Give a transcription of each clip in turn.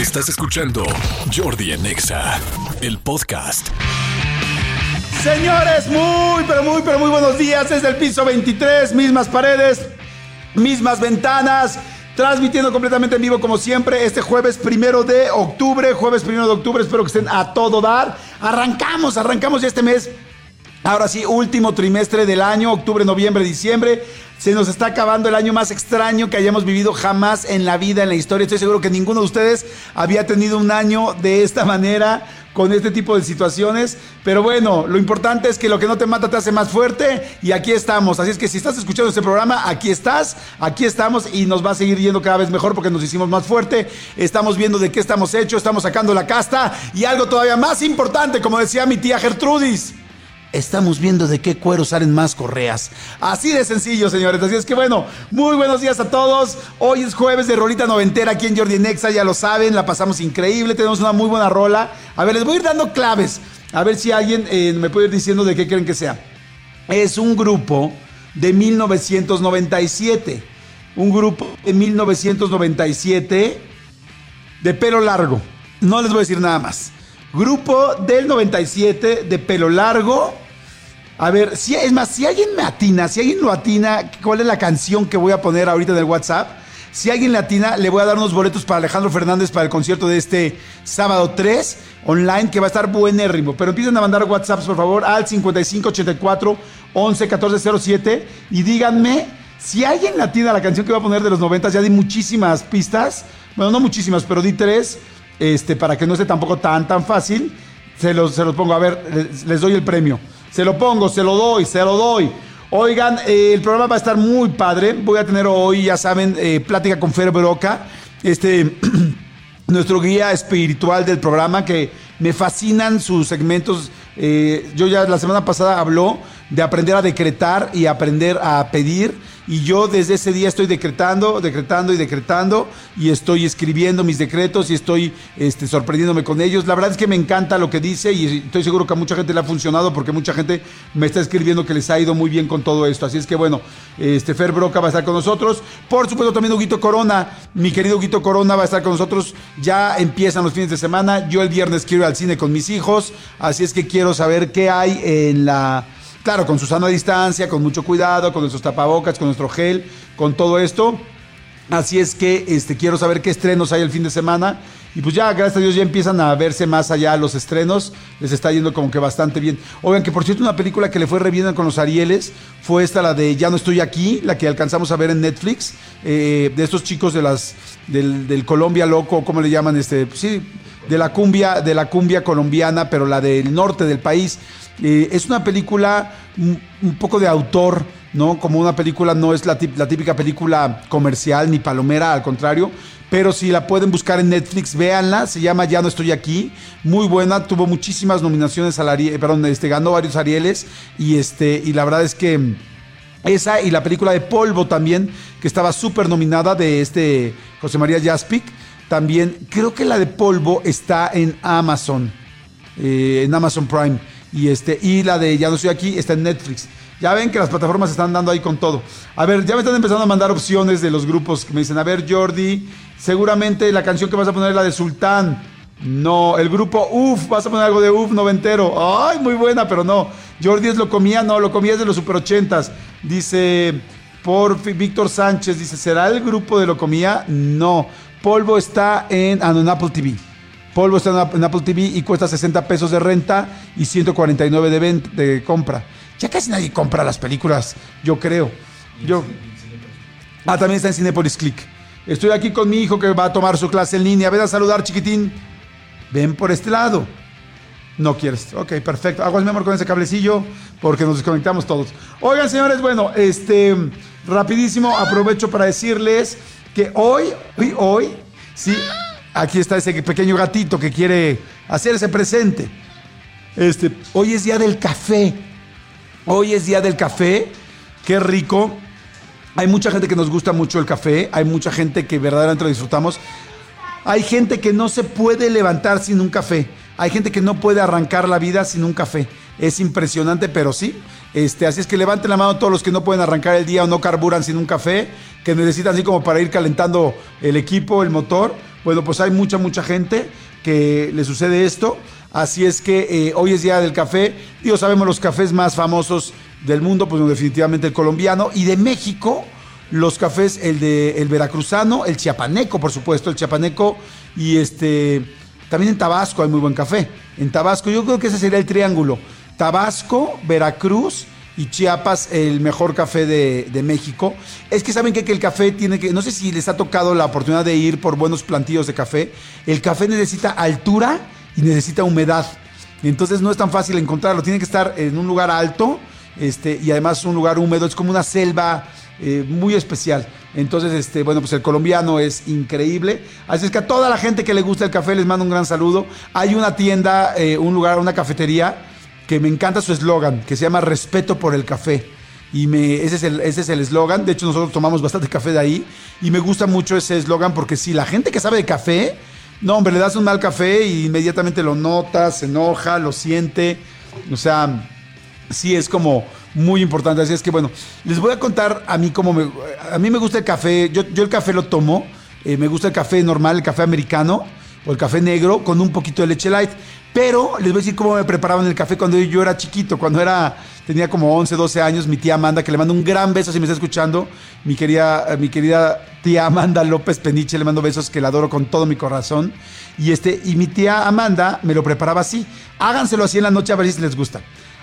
Estás escuchando Jordi Anexa, el podcast. Señores, muy, pero muy, pero muy buenos días desde el piso 23, mismas paredes, mismas ventanas, transmitiendo completamente en vivo como siempre este jueves primero de octubre, jueves primero de octubre, espero que estén a todo dar. Arrancamos, arrancamos ya este mes. Ahora sí, último trimestre del año, octubre, noviembre, diciembre. Se nos está acabando el año más extraño que hayamos vivido jamás en la vida, en la historia. Estoy seguro que ninguno de ustedes había tenido un año de esta manera, con este tipo de situaciones. Pero bueno, lo importante es que lo que no te mata te hace más fuerte y aquí estamos. Así es que si estás escuchando este programa, aquí estás, aquí estamos y nos va a seguir yendo cada vez mejor porque nos hicimos más fuerte. Estamos viendo de qué estamos hechos, estamos sacando la casta y algo todavía más importante, como decía mi tía Gertrudis estamos viendo de qué cuero salen más correas. Así de sencillo, señores. Así es que bueno, muy buenos días a todos. Hoy es jueves de rolita noventera aquí en Jordi Nexa, ya lo saben, la pasamos increíble, tenemos una muy buena rola. A ver, les voy a ir dando claves, a ver si alguien eh, me puede ir diciendo de qué creen que sea. Es un grupo de 1997. Un grupo de 1997 de pelo largo. No les voy a decir nada más. Grupo del 97 de pelo largo. A ver, si, es más, si alguien me atina, si alguien lo atina, ¿cuál es la canción que voy a poner ahorita en el WhatsApp? Si alguien le atina, le voy a dar unos boletos para Alejandro Fernández para el concierto de este sábado 3 online, que va a estar buenérrimo. Pero empiecen a mandar WhatsApps, por favor, al 5584 11 1407 y díganme si alguien le atina la canción que voy a poner de los 90. Ya di muchísimas pistas. Bueno, no muchísimas, pero di tres este, para que no esté tampoco tan, tan fácil, se los, se los pongo. A ver, les, doy el premio. Se lo pongo, se lo doy, se lo doy. Oigan, eh, el programa va a estar muy padre. Voy a tener hoy, ya saben, eh, plática con Fer Broca, este, nuestro guía espiritual del programa, que me fascinan sus segmentos. Eh, yo ya la semana pasada habló de aprender a decretar y aprender a pedir y yo desde ese día estoy decretando, decretando y decretando y estoy escribiendo mis decretos y estoy este, sorprendiéndome con ellos. La verdad es que me encanta lo que dice y estoy seguro que a mucha gente le ha funcionado porque mucha gente me está escribiendo que les ha ido muy bien con todo esto. Así es que bueno, este Fer Broca va a estar con nosotros. Por supuesto también Huguito Corona, mi querido Huguito Corona va a estar con nosotros. Ya empiezan los fines de semana. Yo el viernes quiero ir al cine con mis hijos. Así es que quiero saber qué hay en la Claro, con su sana distancia, con mucho cuidado, con nuestros tapabocas, con nuestro gel, con todo esto. Así es que este, quiero saber qué estrenos hay el fin de semana. Y pues ya, gracias a Dios, ya empiezan a verse más allá los estrenos. Les está yendo como que bastante bien. Oigan, que por cierto, una película que le fue re con los Arieles fue esta, la de Ya no estoy aquí, la que alcanzamos a ver en Netflix, eh, de estos chicos de las, del, del Colombia Loco, ¿cómo le llaman? Este, sí, de la cumbia, de la cumbia colombiana, pero la del norte del país. Eh, es una película un, poco de autor, ¿no? Como una película, no es la, típica película comercial ni palomera, al contrario. Pero si la pueden buscar en Netflix, véanla. Se llama Ya no estoy aquí. Muy buena. Tuvo muchísimas nominaciones al Ariel, perdón, este, ganó varios Arieles. Y, este, y la verdad es que esa y la película de Polvo también, que estaba súper nominada de este José María Jaspic. También creo que la de Polvo está en Amazon, eh, en Amazon Prime. Y, este, y la de Ya no estoy aquí está en Netflix. Ya ven que las plataformas están dando ahí con todo. A ver, ya me están empezando a mandar opciones de los grupos que me dicen, a ver, Jordi, seguramente la canción que vas a poner es la de Sultán. No, el grupo UF, vas a poner algo de UF noventero. Ay, muy buena, pero no. Jordi es lo comía, no, lo comía es de los super ochentas. Dice, por Víctor Sánchez, dice, ¿será el grupo de lo comía? No. Polvo está en, ah, TV. Polvo está en Apple TV y cuesta 60 pesos de renta y 149 de, de compra. Ya casi nadie compra las películas, yo creo. Yo, ah, también está en Cinepolis Click. Estoy aquí con mi hijo que va a tomar su clase en línea. Ven a saludar, chiquitín. Ven por este lado. No quieres. Ok, perfecto. Aguas mi amor con ese cablecillo porque nos desconectamos todos. Oigan, señores, bueno, este, rapidísimo, aprovecho para decirles que hoy, hoy, hoy, sí, Aquí está ese pequeño gatito que quiere hacerse presente. Este, hoy es día del café. Hoy es día del café. Qué rico. Hay mucha gente que nos gusta mucho el café. Hay mucha gente que verdaderamente lo disfrutamos. Hay gente que no se puede levantar sin un café. Hay gente que no puede arrancar la vida sin un café. Es impresionante, pero sí. Este, así es que levanten la mano todos los que no pueden arrancar el día o no carburan sin un café, que necesitan así como para ir calentando el equipo, el motor Bueno, pues hay mucha, mucha gente que le sucede esto. Así es que eh, hoy es día del café. Digo, sabemos los cafés más famosos del mundo, pues definitivamente el colombiano. Y de México, los cafés, el de el veracruzano, el chiapaneco, por supuesto, el chiapaneco. Y este, también en Tabasco hay muy buen café. En Tabasco, yo creo que ese sería el triángulo. Tabasco, Veracruz y Chiapas el mejor café de, México. Es que saben que, el café tiene que, no sé si les ha tocado la oportunidad de ir por buenos plantillos de café, el café necesita altura y necesita humedad. Entonces no es tan fácil encontrarlo, tiene que estar en un lugar alto este, y además un lugar húmedo, es como una selva eh, muy especial. Entonces, este, bueno, pues el colombiano es increíble. Así es que a toda la gente que le gusta el café les mando un gran saludo. Hay una tienda, eh, un lugar, una cafetería que me encanta su eslogan, que se llama Respeto por el café. Y me, ese es el es eslogan. De hecho, nosotros tomamos bastante café de ahí. Y me gusta mucho ese eslogan porque si la gente que sabe de café, no, hombre, le das un mal café y inmediatamente lo nota, se enoja, lo siente. O sea, sí es como muy importante. Así es que, bueno, les voy a contar a mí cómo me. A mí me gusta el café. Yo, yo el café lo tomo. Eh, me gusta el café normal, el café americano o el café negro con un poquito de leche light. Pero les voy a decir cómo me preparaban el café cuando yo era chiquito, cuando era tenía como 11, 12 años, mi tía Amanda, que le mando un gran beso si me está escuchando, mi querida, mi querida tía Amanda López Peniche, le mando besos que la adoro con todo mi corazón. Y, este, y mi tía Amanda me lo preparaba así. Háganselo así en la noche a ver si les gusta.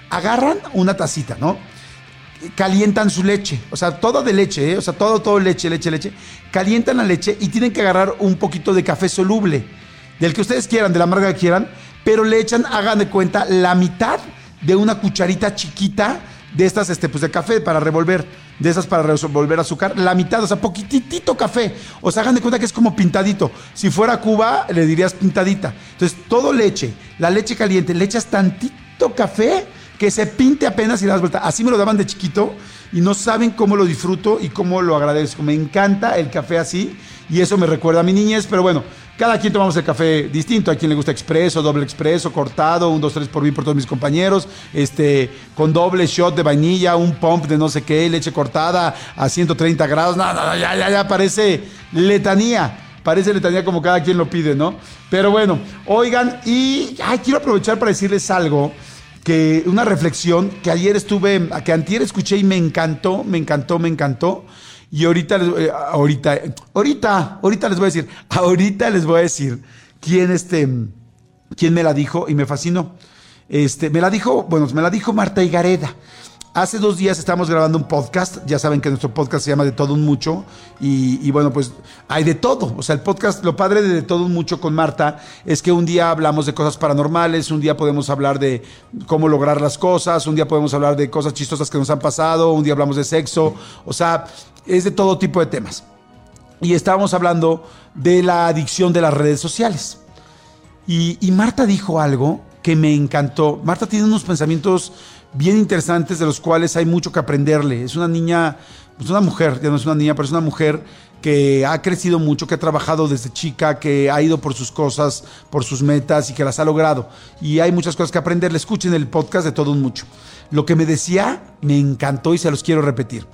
Agarran una tacita, ¿no? Calientan su leche, o sea, todo de leche, ¿eh? o sea, todo, todo leche, leche, leche. Calientan la leche y tienen que agarrar un poquito de café soluble, del que ustedes quieran, de la marca que quieran pero le echan, hagan de cuenta, la mitad de una cucharita chiquita de estas, este, pues de café para revolver, de esas para revolver azúcar, la mitad, o sea, poquitito café. O sea, hagan de cuenta que es como pintadito. Si fuera Cuba, le dirías pintadita. Entonces, todo leche, la leche caliente, le echas tantito café que se pinte apenas y das vuelta. Así me lo daban de chiquito y no saben cómo lo disfruto y cómo lo agradezco. Me encanta el café así y eso me recuerda a mi niñez, pero bueno, cada quien tomamos el café distinto. A quien le gusta expreso, doble expreso, cortado, un, dos, tres por mí por todos mis compañeros. Este, con doble shot de vainilla, un pump de no sé qué, leche cortada a 130 grados. No, no, ya, ya, ya parece letanía. Parece letanía como cada quien lo pide, ¿no? Pero bueno, oigan, y quiero aprovechar para decirles algo que una reflexión que ayer estuve, que antier escuché y me encantó, me encantó, me encantó. Y ahorita, eh, ahorita, ahorita, ahorita les voy a decir, ahorita les voy a decir quién, este, quién me la dijo y me fascinó. Este, me la dijo, bueno, me la dijo Marta Higareda. Hace dos días estamos grabando un podcast, ya saben que nuestro podcast se llama De Todo un Mucho y, bueno, pues hay de todo. O sea, el podcast, lo padre de De Todo un Mucho con Marta es que un día hablamos de cosas paranormales, un día podemos hablar de cómo lograr las cosas, un día podemos hablar de cosas chistosas que nos han pasado, un día hablamos de sexo, o sea, es de todo tipo de temas. Y estábamos hablando de la adicción de las redes sociales. Y, y Marta dijo algo que me encantó. Marta tiene unos pensamientos bien interesantes de los cuales hay mucho que aprenderle. Es una niña, es una mujer, ya no es una niña, pero es una mujer que ha crecido mucho, que ha trabajado desde chica, que ha ido por sus cosas, por sus metas y que las ha logrado. Y hay muchas cosas que aprenderle. Escuchen el podcast de todo un mucho. Lo que me decía me encantó y se los quiero repetir.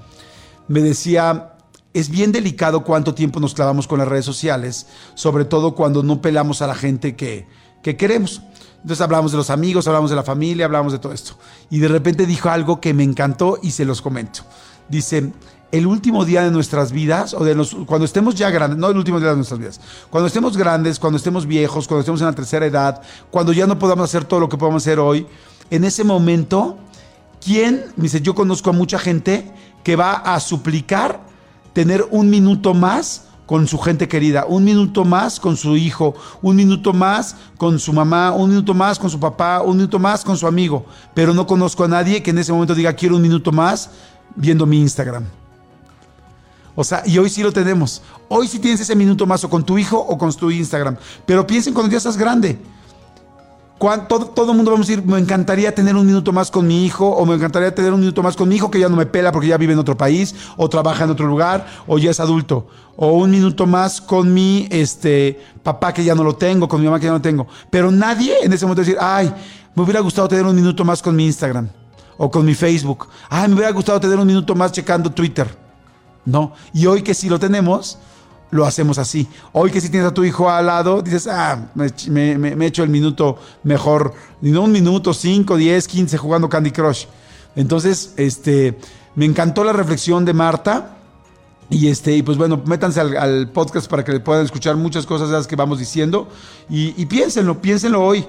Me decía, es bien delicado cuánto tiempo nos clavamos con las redes sociales, sobre todo cuando no pelamos a la gente que, que queremos. Entonces hablamos de los amigos, hablamos de la familia, hablamos de todo esto. Y de repente dijo algo que me encantó y se los comento. Dice, el último día de nuestras vidas, o de cuando estemos ya grandes, no el último día de nuestras vidas, cuando estemos grandes, cuando estemos viejos, cuando estemos en la tercera edad, cuando ya no podamos hacer todo lo que podemos hacer hoy, en ese momento, ¿quién? dice, yo conozco a mucha gente que va a suplicar tener un minuto más con su gente querida, un minuto más con su hijo, un minuto más con su mamá, un minuto más con su papá, un minuto más con su amigo, pero no conozco a nadie que en ese momento diga quiero un minuto más viendo mi Instagram. O sea, y hoy sí lo tenemos. Hoy sí tienes ese minuto más o con tu hijo o con tu Instagram. Pero piensen cuando ya estás grande todo, todo el mundo vamos a decir, me encantaría tener un minuto más con mi hijo, o me encantaría tener un minuto más con mi hijo que ya no me pela porque ya vive en otro país, o trabaja en otro lugar, o ya es adulto, o un minuto más con mi este, papá que ya no lo tengo, con mi mamá que ya no lo tengo. Pero nadie en ese momento decir, ay, me hubiera gustado tener un minuto más con mi Instagram, o con mi Facebook, ay, me hubiera gustado tener un minuto más checando Twitter. No, y hoy que sí lo tenemos, lo hacemos así. Hoy que si tienes a tu hijo al lado, dices, ah, me, me, me, echo el minuto mejor, y no un minuto, 5, 10, 15 jugando Candy Crush. Entonces, este, me encantó la reflexión de Marta. Y este, y pues bueno, métanse al, podcast para que puedan escuchar muchas cosas de las que vamos diciendo. Y, y piénsenlo, piénsenlo hoy,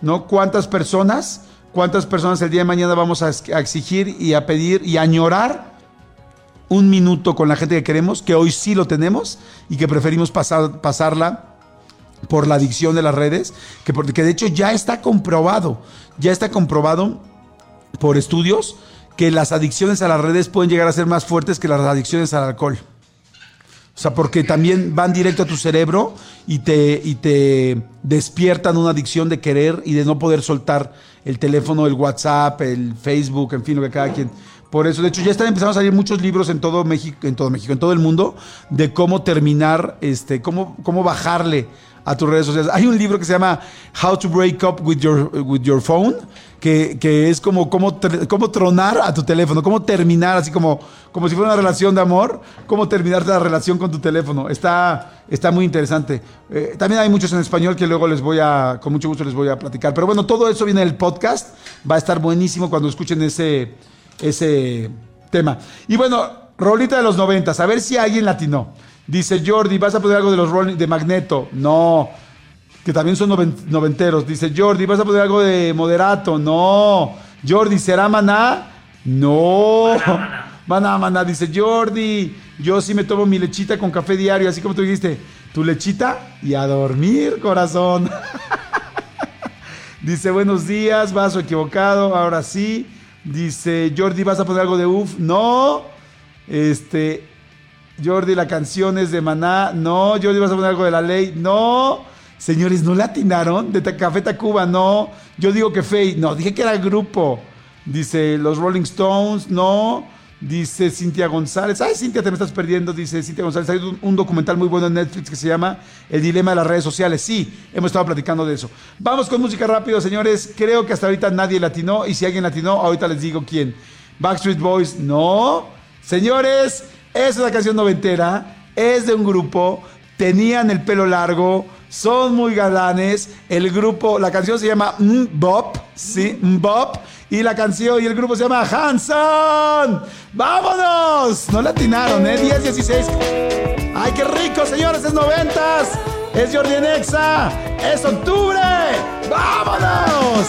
¿no? ¿Cuántas personas, cuántas personas el día de mañana vamos a exigir y a pedir y a añorar un minuto con la gente que queremos, que hoy sí lo tenemos y que preferimos pasar, pasarla por la adicción de las redes, que, porque de hecho ya está comprobado, ya está comprobado por estudios que las adicciones a las redes pueden llegar a ser más fuertes que las adicciones al alcohol. O sea, porque también van directo a tu cerebro y te, y te despiertan una adicción de querer y de no poder soltar el teléfono, el WhatsApp, el Facebook, en fin, lo que cada quien. Por eso, de hecho, ya están empezando a salir muchos libros en todo México, en todo México, en todo el mundo, de cómo terminar, este, cómo, cómo bajarle a tus redes sociales. Hay un libro que se llama How to Break Up with Your, with your Phone, que, que es como cómo, cómo tronar a tu teléfono, cómo terminar, así como, como si fuera una relación de amor, cómo terminar la relación con tu teléfono. Está, está muy interesante. Eh, también hay muchos en español que luego les voy a, con mucho gusto les voy a platicar. Pero bueno, todo eso viene del podcast. Va a estar buenísimo cuando escuchen ese ese tema. Y bueno, rolita de los noventas, a ver si alguien latino. Dice Jordi, ¿vas a poner algo de los Rolling de Magneto? No. Que también son noventeros. Dice Jordi, ¿vas a poner algo de Moderato? No. Jordi, ¿será Maná? No. Maná, Maná. Dice Jordi, yo sí me tomo mi lechita con café diario, así como tú dijiste. Tu lechita y a dormir, corazón. Dice, buenos días, vaso equivocado, ahora sí. Dice Jordi, ¿vas a poner algo de UF? No. Este, Jordi, la canción es de Maná. No. Jordi, ¿vas a poner algo de la ley? No. Señores, ¿no le atinaron? De Café Tacuba, no. Yo digo que Faye, no, dije que era grupo. Dice los Rolling Stones, no. Dice Cintia González. Ay, Cintia, te me estás perdiendo. Dice Cintia González. Hay un, documental muy bueno en Netflix que se llama El dilema de las redes sociales. Sí, hemos estado platicando de eso. Vamos con música rápido, señores. Creo que hasta ahorita nadie latinó. Y si alguien latinó, ahorita les digo quién. Backstreet Boys, no. Señores, es una canción noventera. Es de un grupo. Tenían el pelo largo. Son muy galanes. El grupo, la canción se llama Mbop. Sí, Mbop y la canción y el grupo se llama Hanson. ¡Vámonos! No la atinaron, ¿eh? 10, 16. ¡Ay, qué rico, señores! Es noventas. Es Jordi Nexa. Es octubre. ¡Vámonos!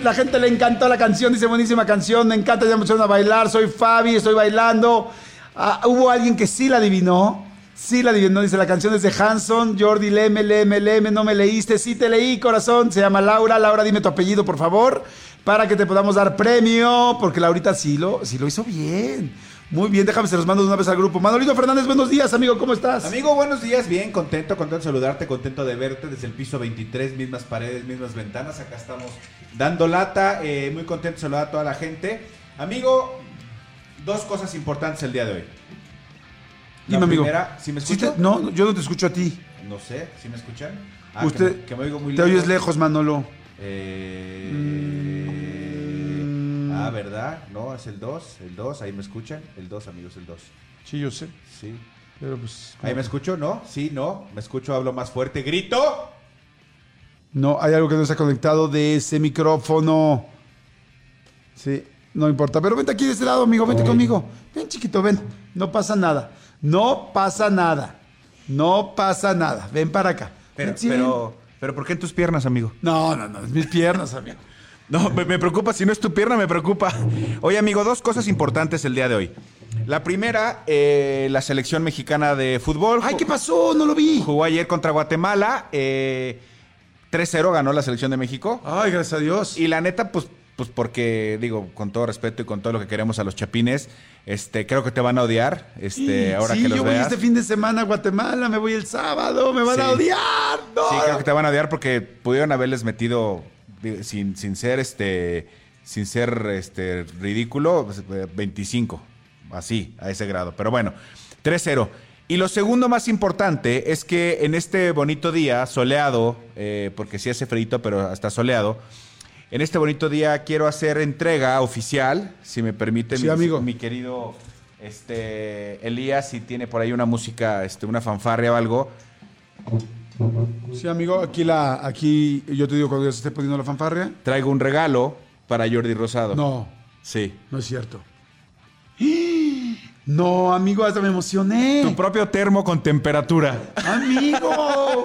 La gente le encantó la canción, dice buenísima canción, me encanta, ya me pusieron a bailar, soy Fabi, estoy bailando. Ah, hubo alguien que sí la adivinó. Sí, la adivinó, dice la canción es de Hanson, Jordi, leme, leme, leme, no me leíste, sí te leí, corazón, se llama Laura, Laura, dime tu apellido, por favor, para que te podamos dar premio, porque Laurita sí lo, sí lo hizo bien. Muy bien, déjame se los mando de una vez al grupo. Manolito Fernández, buenos días, amigo, ¿cómo estás? Amigo, buenos días, bien, contento, contento de saludarte, contento de verte desde el piso 23, mismas paredes, mismas ventanas, acá estamos dando lata, eh, muy contento de saludar a toda la gente. Amigo, dos cosas importantes el día de hoy. La Dime, amigo. primera, ¿sí me Sí te- no, yo no te escucho a ti. No sé, ¿sí me escuchan? Ah, Usted, que, me, que me oigo muy te oyes lejos, Manolo. Eh, Mm. Ah, ¿verdad? No, es el 2, el 2, ahí me escuchan. El 2, amigos, el 2. Sí, yo sé, Sí. pero pues... Ahí me escucho, ¿no? Sí, no. Me escucho, hablo más fuerte. ¡Grito! No, hay algo que no está conectado de ese micrófono. Sí, no importa. Pero vente aquí de este lado, amigo, vente conmigo. Ven, chiquito, ven. No pasa nada. No pasa nada. No pasa nada. Ven para acá. Pero, Ven, sí, pero, pero, ¿por qué en tus piernas, amigo? No, no, no, es mis piernas, amigo. No, me, me preocupa, si no es tu pierna, me preocupa. Oye, amigo, dos cosas importantes el día de hoy. La primera, eh, la selección mexicana de fútbol. Ay, ¿qué pasó? No lo vi. Jugó ayer contra Guatemala. eh, 3-0 ganó la selección de México. Ay, gracias a Dios. Y la neta, pues, pues porque, digo, con todo respeto y con todo lo que queremos a los chapines, este, creo que te van a odiar, este, ahora sí, que los yo voy veas. este fin de semana a Guatemala, me voy el sábado, me van a Sí. odiar. No. Sí, creo que te van a odiar porque pudieron haberles metido sin, sin ser este sin ser este ridículo pues, eh, 25 así a ese grado. Pero bueno 3-0 y lo segundo más importante es que en este bonito día soleado eh, porque sí hace frío pero hasta soleado en este bonito día quiero hacer entrega oficial si me permite Sí, mi, amigo. mi querido este Elías si tiene por ahí una música este una fanfarria o algo Sí, amigo, aquí la, aquí yo te digo cuando ya se esté poniendo la fanfarria. traigo un regalo para Jordi Rosado. No, Sí. no es cierto. No, amigo, hasta me emocioné. Tu propio termo con temperatura. ¡Amigo!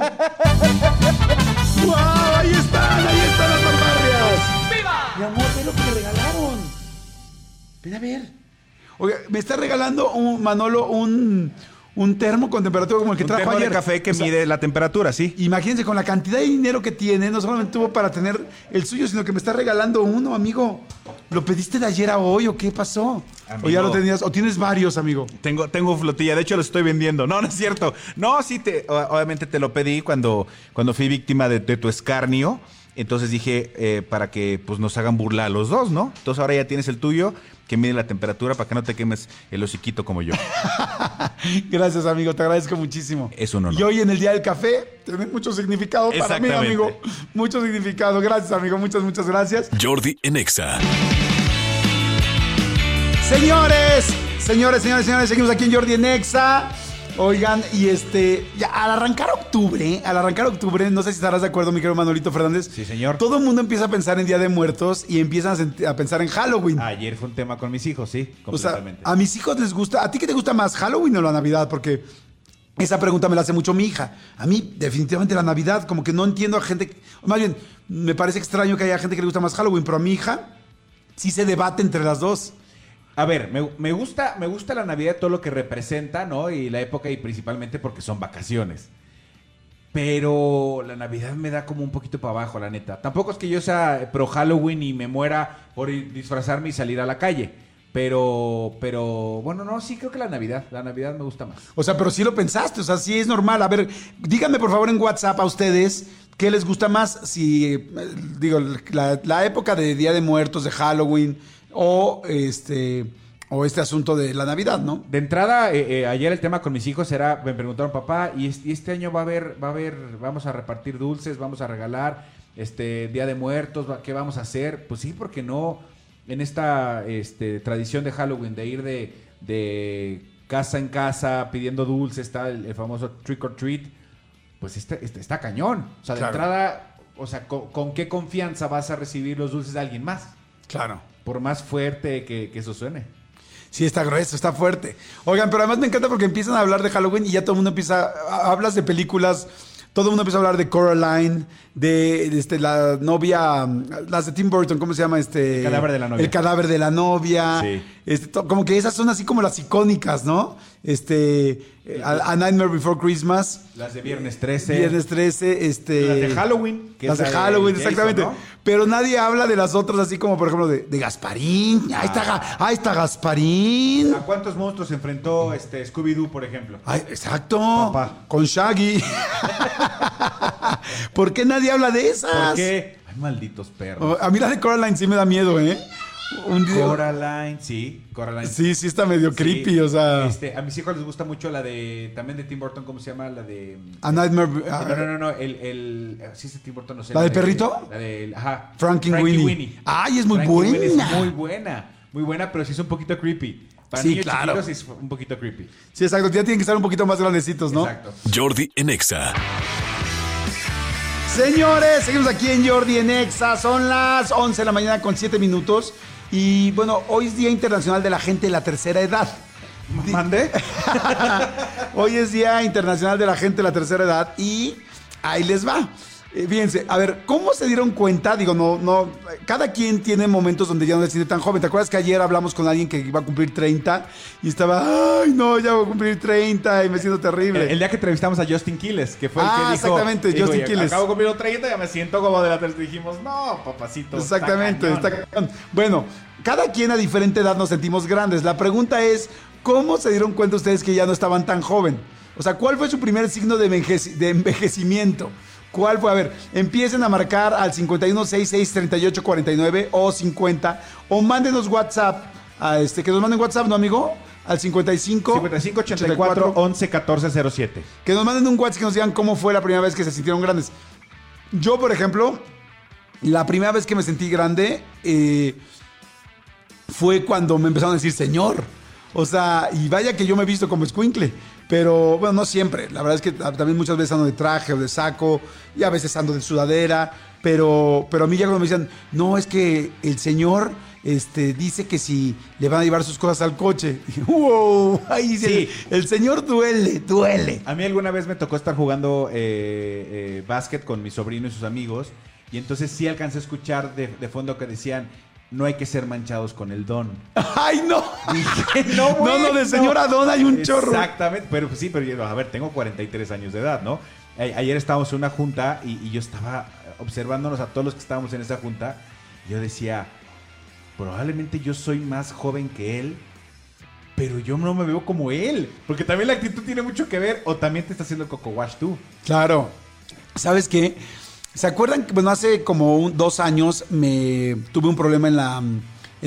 ¡Wow! ¡Ahí están! ¡Ahí están las fanfarrias! ¡Viva! Mi amor, ve lo que me regalaron. Ven a ver. Oye, me está regalando un Manolo un, un termo con temperatura como el que Un trajo termo ayer. de café que O sea, mide la temperatura, sí. Imagínense, con la cantidad de dinero que tiene, no solamente tuvo para tener el suyo, sino que me está regalando uno, amigo. ¿Lo pediste de ayer a hoy o qué pasó? Amigo. O ya lo tenías, o tienes varios, amigo. Tengo, tengo flotilla, de hecho lo estoy vendiendo. No, no es cierto. No, sí, te, obviamente te lo pedí cuando, cuando fui víctima de, de tu escarnio. Entonces dije, eh, para que pues, nos hagan burla a los dos, ¿no? Entonces ahora ya tienes el tuyo, que mide la temperatura para que no te quemes el hociquito como yo. Gracias, amigo, te agradezco muchísimo. Es un honor. Y hoy en el Día del Café tiene mucho significado para mí, amigo. Mucho significado. Gracias, amigo. Muchas, muchas gracias. Jordi en Exa. Señores, señores, señores, señores, seguimos aquí en Jordi en Exa. Oigan, y este, ya al arrancar octubre, al arrancar octubre, no sé si estarás de acuerdo, mi querido Manolito Fernández. Sí, señor. Todo el mundo empieza a pensar en Día de Muertos y empiezan a, pensar en Halloween. Ayer fue un tema con mis hijos, sí, o sea, completamente. a mis hijos les gusta, ¿a ti qué te gusta más, Halloween o la Navidad? Porque esa pregunta me la hace mucho mi hija. A mí, definitivamente, la Navidad, como que no entiendo a gente, más bien, me parece extraño que haya gente que le gusta más Halloween, pero a mi hija sí se debate entre las dos. A ver, me, gusta, me gusta la Navidad, todo lo que representa, ¿no? Y la época, y principalmente porque son vacaciones. Pero la Navidad me da como un poquito para abajo, la neta. Tampoco es que yo sea pro Halloween y me muera por disfrazarme y salir a la calle. Pero, pero, bueno, no, sí creo que la Navidad. La Navidad me gusta más. O sea, pero sí lo pensaste, o sea, sí es normal. A ver, díganme por favor en WhatsApp a ustedes qué les gusta más, si, eh, digo, la época de Día de Muertos, de Halloween, o este, o este asunto de la Navidad, ¿no? De entrada, eh, eh, ayer el tema con mis hijos era, me preguntaron, papá, ¿y este, año va a haber, va a haber, vamos a repartir dulces, vamos a regalar, este, Día de Muertos, ¿qué vamos a hacer? Pues sí, porque no, en esta este, tradición de Halloween, de ir de, de casa en casa pidiendo dulces, está el, el famoso trick or treat, pues está, está, está cañón. O sea, de Claro. entrada, o sea, ¿con, con qué confianza vas a recibir los dulces de alguien más? Claro. Por más fuerte que, que eso suene. Sí, está grueso, está fuerte. Oigan, pero además me encanta porque empiezan a hablar de Halloween y ya todo el mundo empieza, hablas de películas, todo el mundo empezó a hablar de Coraline, de, de, este, la novia, las de Tim Burton, ¿cómo se llama? Este, El cadáver de la novia. El cadáver de la novia. Sí. Este, como que esas son así como las icónicas, ¿no? Este, eh, a, A Nightmare Before Christmas, Las de Viernes 13. Viernes 13, este... Las de Halloween. que Las de Halloween, Jason, exactamente. ¿no? Pero nadie habla de las otras, así como por ejemplo de, de Gasparín. Ahí está, Ga- ahí está Gasparín. ¿A cuántos monstruos se enfrentó este Scooby-Doo, por ejemplo? Ay, exacto. Papá. Con Shaggy. ¿Por qué nadie habla de esas? ¿Por qué? Ay, malditos perros. Oh, A mí la de Coraline sí me da miedo, ¿eh? Un día- Coraline, sí, Coraline. Sí, sí está medio Sí. creepy, o sea. Este, a mis hijos les gusta mucho la de. También de Tim Burton, ¿cómo se llama? La de. A Nightmare. ah, No, no, no, no. El. el sí, es de Tim Burton, no sé. ¿La del de- perrito? La de. Ajá. Frankenweenie. Ay, es muy buena. Es muy buena. Muy buena, pero sí es un poquito creepy. Para Sí, niños claro. es un poquito creepy. Sí, exacto. Ya tienen que estar un poquito más grandecitos, ¿no? Exacto. Jordi en Exa. Señores, seguimos aquí en Jordi en Exa. Son las 11 de la mañana con 7 minutos. Y bueno, hoy es Día Internacional de la Gente de la Tercera Edad. ¿Mande? Hoy es Día Internacional de la Gente de la Tercera Edad y ahí les va. Eh, fíjense, a ver, ¿cómo se dieron cuenta? Digo, no, no, cada quien tiene momentos donde ya no se siente tan joven. ¿Te acuerdas que ayer hablamos con alguien que iba a cumplir 30 y estaba, ay, no, ya voy a cumplir 30 y me siento terrible? El, el día que entrevistamos a Justin Quiles, que fue el Ah, que dijo... exactamente, dijo, Justin "Y Quiles. Acabo de cumplir los 30 y ya me siento como de la tercera. Dijimos, no, papacito. está Exactamente, cañón". está cañón. Bueno, cada quien a diferente edad nos sentimos grandes. La pregunta es, ¿cómo se dieron cuenta ustedes que ya no estaban tan joven? O sea, ¿cuál fue su primer signo de envejecimiento? ¿Cuál fue? A ver, empiecen a marcar al 51663849 o 50 o mándenos WhatsApp a este que nos manden WhatsApp, ¿no, amigo? Al 55 55 84 11 14 07. que nos manden un WhatsApp que nos digan cómo fue la primera vez que se sintieron grandes. Yo, por ejemplo, la primera vez que me sentí grande eh, fue cuando me empezaron a decir señor. O sea, y vaya que yo me he visto como escuincle. Pero bueno, no siempre. La verdad es que también muchas veces ando de traje o de saco y a veces ando de sudadera. Pero, pero a mí ya cuando me decían, no, es que el señor este, dice que si le van a llevar sus cosas al coche. Wow, ahí sí. Sí. El, el señor duele, duele. A mí alguna vez me tocó estar jugando eh, eh, básquet con mi sobrino y sus amigos. Y entonces sí alcancé a escuchar de, de fondo que decían, no hay que ser manchados con el don. ¡Ay, no! no, No, güey, no, de señora Don hay un chorro. Exactamente, pero pues sí, pero yo, a ver, tengo 43 años de edad, ¿no? Ayer estábamos en una junta y, y yo estaba observándonos a todos los que estábamos en esa junta. Yo decía, probablemente yo soy más joven que él, pero yo no me veo como él. Porque también la actitud tiene mucho que ver, o también te está haciendo el coco wash tú. Claro. ¿Sabes qué? ¿Se acuerdan que, bueno, hace como un- dos años me tuve un problema en, la, en,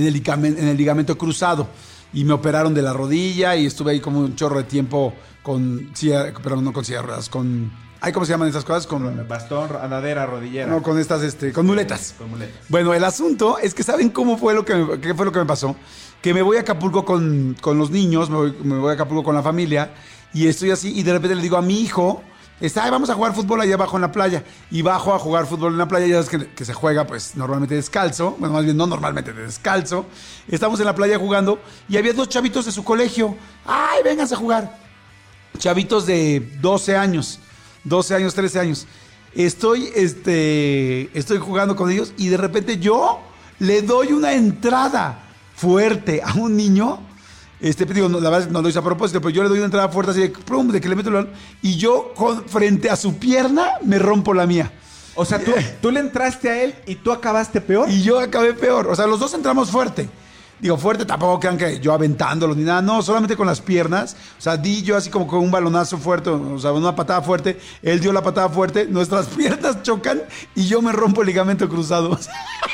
el ligamen- en el ligamento cruzado y me operaron de la rodilla y estuve ahí como un chorro de tiempo con silla, pero no con silla de ruedas, con... Ay, ¿Cómo se llaman esas cosas? Con, Bastón, andadera, rodillera. no, con estas, este, con muletas. Con muletas. Bueno, el asunto es que ¿saben cómo fue lo que me, qué fue lo que me pasó? Que me voy a Acapulco con, con los niños, me voy, me voy a Acapulco con la familia y estoy así y de repente le digo a mi hijo, está, "Ay, vamos a jugar fútbol allá abajo en la playa y bajo a jugar fútbol en la playa, ya sabes que, se juega pues normalmente descalzo, bueno, más bien no normalmente descalzo. Estamos en la playa jugando y había dos chavitos de su colegio, ay, vénganse a jugar chavitos de 12 años, 12 años, 13 años. Estoy, este, estoy jugando con ellos y de repente yo le doy una entrada fuerte a un niño. Este, digo, no, la verdad no lo hice a propósito, pero yo le doy una entrada fuerte así de, plum, de que le meto el balón y yo con, frente a su pierna me rompo la mía. O sea, tú, tú le entraste a él y tú acabaste peor. Y yo acabé peor. O sea, los dos entramos fuerte. Digo, fuerte tampoco crean que yo aventándolo ni nada. No, solamente con las piernas. O sea, di yo así como con un balonazo fuerte, o sea, una patada fuerte. Él dio la patada fuerte. Nuestras piernas chocan y yo me rompo el ligamento cruzado.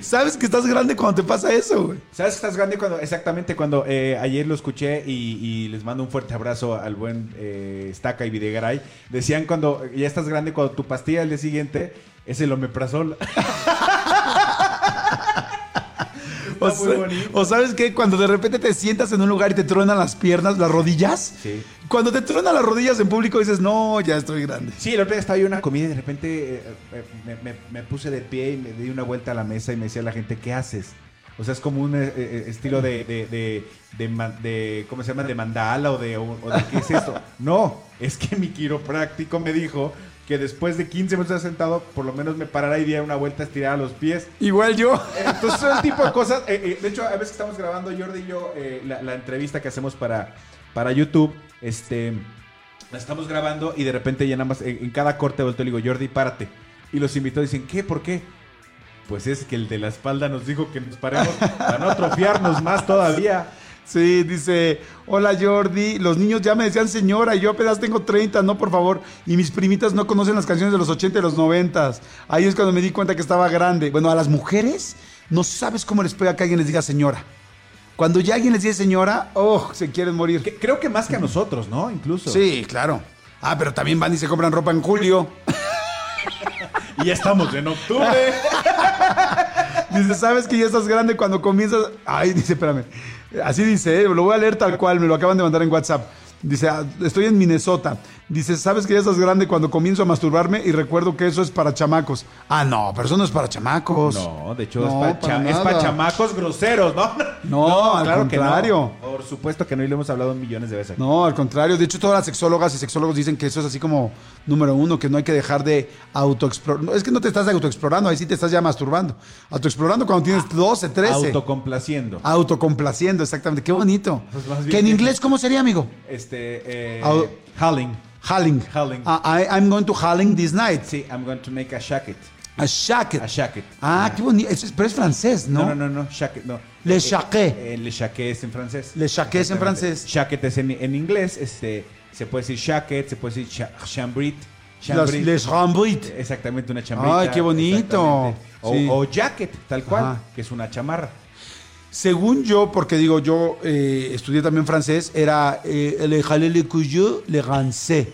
¿Sabes que estás grande cuando te pasa eso, güey? ¿Sabes que estás grande cuando, exactamente cuando eh, ayer lo escuché y, y les mando un fuerte abrazo al buen eh, y Videgaray? Decían cuando ya estás grande, cuando tu pastilla al día siguiente es el omeprazol. O, sa- sabes que cuando de repente te sientas en un lugar y te truenan las piernas, las rodillas. Sí. Cuando te truenan las rodillas en público dices, no, ya estoy grande. Sí, el otro día estaba yo en una comida y de repente eh, eh, me, me- me puse de pie y me di una vuelta a la mesa y me decía la gente, ¿qué haces? O sea, es como un eh, estilo de, de, de, de ma- de- ¿cómo se llama? De mandala o de, o de ¿qué es esto? No, es que mi quiropráctico me dijo que después de 15 minutos sentado, por lo menos me parara y diera una vuelta estirada a los pies. Igual yo. Entonces, son el tipo de cosas. eh, eh, de hecho, a veces que estamos grabando Jordi y yo eh, la, la entrevista que hacemos para, para YouTube, este, la estamos grabando y de repente ya nada más en cada corte y le digo, Jordi, párate. Y los invitados dicen, ¿qué? ¿Por qué? Pues es que el de la espalda nos dijo que nos paremos para no atrofiarnos más todavía. Sí, dice, hola Jordi, los niños ya me decían señora y yo apenas tengo 30, no por favor. Y mis primitas no conocen las canciones de los 80 y los 90. Ahí es cuando me di cuenta que estaba grande. Bueno, a las mujeres no sabes cómo les pega que alguien les diga señora. Cuando ya alguien les dice señora, oh, se quieren morir. Que- creo que más que a nosotros, ¿no? Incluso. Sí, claro. Ah, pero también van y se compran ropa en julio. Y ya estamos en octubre. Dice, ¿sabes que ya estás grande cuando comienzas? Ay, dice, espérame. Así dice, ¿eh? lo voy a leer tal cual, me lo acaban de mandar en WhatsApp. Dice, "Ah, estoy en Minnesota. Dice, ¿sabes que ya estás grande cuando comienzo a masturbarme y recuerdo que eso es para chamacos? Ah, no, pero eso no es para chamacos. No, de hecho No, es para chamacos groseros, ¿no? No, al contrario. Que no. Por supuesto que no, y lo hemos hablado millones de veces. aquí. No, al contrario. De hecho, todas las sexólogas y sexólogos dicen que eso es así como número uno, que no hay que dejar de autoexplorar. Es que no te estás autoexplorando, ahí sí te estás ya masturbando. Autoexplorando cuando tienes 12, 13. Autocomplaciendo. Autocomplaciendo, exactamente. Qué bonito. Pues que en inglés, ¿cómo sería, amigo? Este, eh, Halling. Halling. Halling. Ah, I, I'm going to Halling this night. Sí, I'm going to make a shacket. A shacket. A shacket. Ah, qué bonito. Es- Pero es francés, ¿no? No, no, no, no, shacket, no. Le Eh, shacket. eh, le shacket es en francés. Le shacket es en francés. Shacket es en, en inglés, este, se puede decir shacket, se puede decir cha- chambrit. Chambrit. les rambrit. Exactamente, una chamarra. Ay, qué bonito. O, Sí. o jacket, tal cual, Ajá. que es una chamarra. Según yo, porque digo, yo eh, estudié también francés, era eh, le jalé le couillou, le rancé.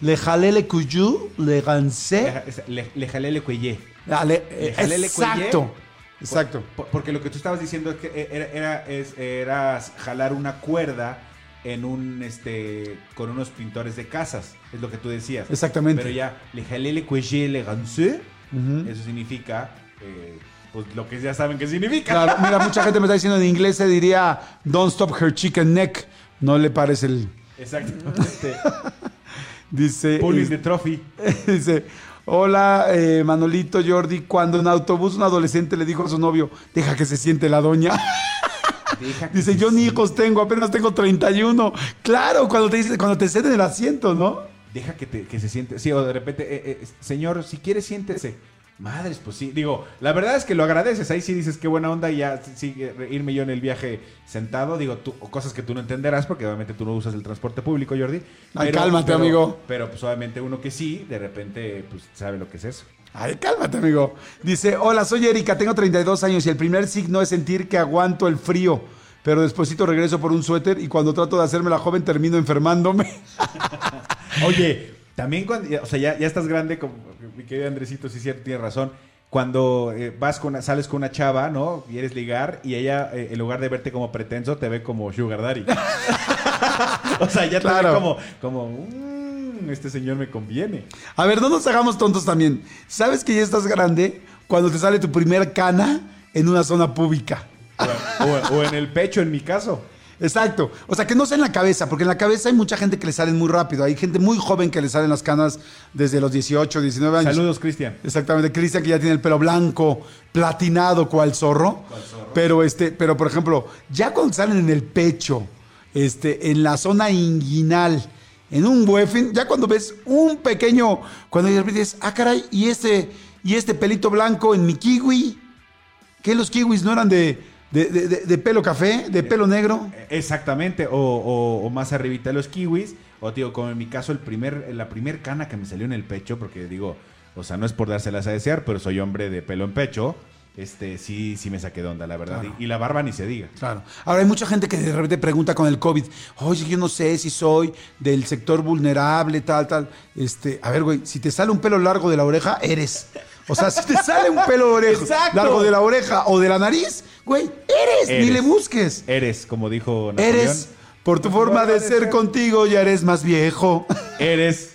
Le jalé le couillou, le rancé. Le, le jalé le cuellé. Ah, le- eh, Le jalé le exacto. Exacto. Por- porque lo que tú estabas diciendo es que e, era, era, es- era jalar una cuerda en un este con unos pintores de casas, es lo que tú decías. Exactamente. Pero ya le jalé le cuellé le rancé, eso significa eh, pues lo que ya saben que significa. Claro, mira, mucha gente me está diciendo en inglés se diría Don't stop her chicken neck. No le parece el. Exactamente. Dice. Pulling the trophy. Dice, hola eh, Manolito Jordi, cuando en autobús un adolescente le dijo a su novio, deja que se siente la doña. Dice, yo ni hijos tengo, apenas tengo 31. Claro, cuando te dice, cuando te ceden el asiento, ¿no? Deja que, te- que se siente. Sí, o de repente, eh, eh, señor, si quiere, siéntese. Madres, pues sí. Digo, la verdad es que lo agradeces. Ahí sí dices qué buena onda y ya sí, irme yo en el viaje sentado. Digo, tú, cosas que tú no entenderás porque obviamente tú no usas el transporte público, Jordi. Ay, cálmate, amigo. Pero pues obviamente uno que sí, de repente, pues sabe lo que es eso. Ay, cálmate, amigo. Dice, hola, soy Erika, tengo 32 años y el primer signo es sentir que aguanto el frío. Pero despuesito regreso por un suéter y cuando trato de hacerme la joven termino enfermándome. Oye, también cuando, o sea, ya, ya estás grande, como mi querido Andresito, sí, cierto, tiene razón. Cuando eh, vas con, una- sales con una chava, ¿no? Quieres ligar y ella, eh, en lugar de verte como pretenso, te ve como sugar daddy. o sea, ya te Claro. ve como, como "Mm, este señor me conviene. A ver, no nos hagamos tontos también. ¿Sabes que ya estás grande cuando te sale tu primer cana en una zona pública? O, o- o en el pecho, en mi caso. Exacto. O sea, que no sea en la cabeza, porque en la cabeza hay mucha gente que le salen muy rápido. Hay gente muy joven que le salen las canas desde los 18, 19 años. Saludos, Cristian. Exactamente, Cristian que ya tiene el pelo blanco, platinado, cual zorro. Pero este, pero por ejemplo, ya cuando salen en el pecho, este, en la zona inguinal, en un buefin, ya cuando ves un pequeño, cuando de repente dices, ah, caray, y este, y este pelito blanco en mi kiwi, que los kiwis no eran de, de, de- de- pelo café, de pelo negro. Exactamente, o, o- o más arribita los kiwis, o digo, como en mi caso, el primer, la primer cana que me salió en el pecho, porque digo, o sea, no es por dárselas a desear, pero soy hombre de pelo en pecho, este, sí, sí me saqué de onda, la verdad. Claro. Y, y la barba ni se diga. Claro. Ahora hay mucha gente que de repente pregunta con el COVID, oye, yo no sé si soy del sector vulnerable, tal, tal. Este, a ver, güey, si te sale un pelo largo de la oreja, eres. O sea, si te sale un pelo oreja, Exacto. largo de la oreja o de la nariz, güey, eres, ni Eres. le busques. Eres, como dijo Napoleón. Eres, por tu forma de ser contigo, ya eres más viejo. Eres.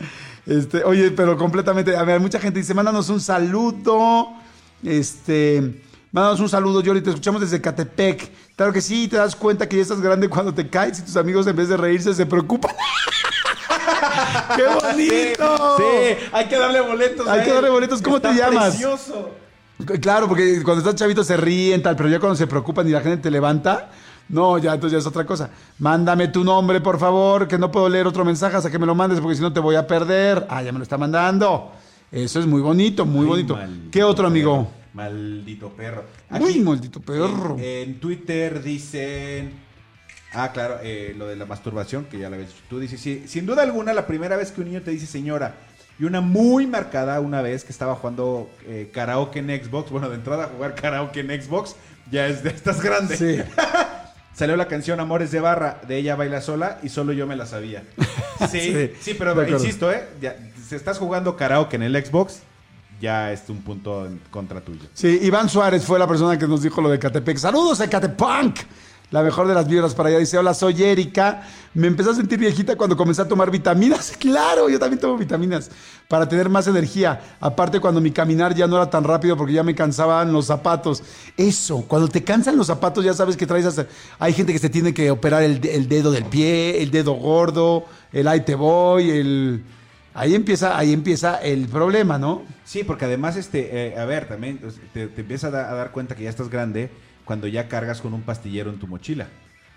Este, oye, pero completamente. A ver, mucha gente dice, mándanos un saludo. Este, Mándanos un saludo, Jordi. Te escuchamos desde Catepec. Claro que sí, te das cuenta que ya estás grande cuando te caes y tus amigos en vez de reírse se preocupan. ¡Qué bonito! Sí, hay que darle boletos. Hay que él. darle boletos. ¿Cómo te llamas? Precioso. Claro, porque cuando estás chavito se ríen, tal, pero ya cuando se preocupan y la gente te levanta, no, ya entonces ya es otra cosa. Mándame tu nombre, por favor, que no puedo leer otro mensaje hasta que me lo mandes, porque si no te voy a perder. Ah, ya me lo está mandando. Eso es muy bonito, muy Ay, bonito. ¿Qué otro amigo? perro, Maldito perro. Muy maldito perro. En, en Twitter dicen. Ah, claro, eh, lo de la masturbación, que ya lo habías dicho tú. Dices, sí, sin duda alguna, la primera vez que un niño te dice señora. Y una muy marcada una vez que estaba jugando eh, karaoke en Xbox. Bueno, de entrada jugar karaoke en Xbox ya es de estás grande. Sí. Salió la canción Amores de Barra, de ella baila sola y solo yo me la sabía. Sí, Sí, sí, pero insisto, ¿eh? Ya, si estás jugando karaoke en el Xbox, ya es un punto en contra tuyo. Sí, Iván Suárez fue la persona que nos dijo lo de Catepec. Saludos a Catepunk. La mejor de las vibras para allá. Dice, hola, soy Erika. Me empecé a sentir viejita cuando comencé a tomar vitaminas. Claro, yo también tomo vitaminas para tener más energía. Aparte, cuando mi caminar ya no era tan rápido porque ya me cansaban los zapatos. Eso, cuando te cansan los zapatos ya sabes que traes hasta... Hay gente que se tiene que operar el, el dedo del pie, el dedo gordo, el ahí te voy, el... Ahí empieza, ahí empieza el problema, ¿no? Sí, porque además, este, eh, a ver, también pues, te, te empiezas a, a dar cuenta que ya estás grande cuando ya cargas con un pastillero en tu mochila.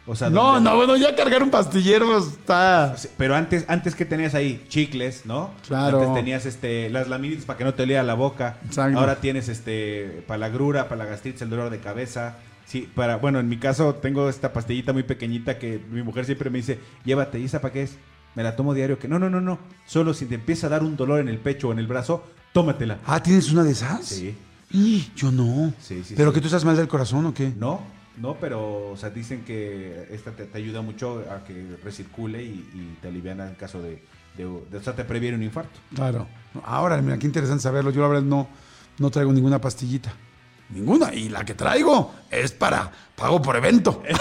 O sea, No, no, bueno, ya cargar un pastillero está... Pero antes, antes que tenías ahí chicles, ¿no? Claro. Antes tenías este, las laminitas para que no te lea la boca. Exacto. Ahora tienes este para la grura, para la gastritis, el dolor de cabeza. Sí, para, bueno, en mi caso tengo esta pastillita muy pequeñita que mi mujer siempre me dice, llévate, ¿y esa para qué es? Me la tomo diario. Que no, no, no, no. Solo si te empieza a dar un dolor en el pecho o en el brazo, tómatela. Ah, ¿tienes una de esas? Sí. Yo no. Sí, sí, ¿Pero sí. que tú estás mal del corazón o qué? No, no, pero, o sea, dicen que esta te, te ayuda mucho a que recircule y, y te aliviana en caso de, de, de- o sea, te previene un infarto. Claro. Ahora, mira, qué interesante saberlo. Yo la verdad no, no traigo ninguna pastillita. Ninguna. Y la que traigo es para pago por evento.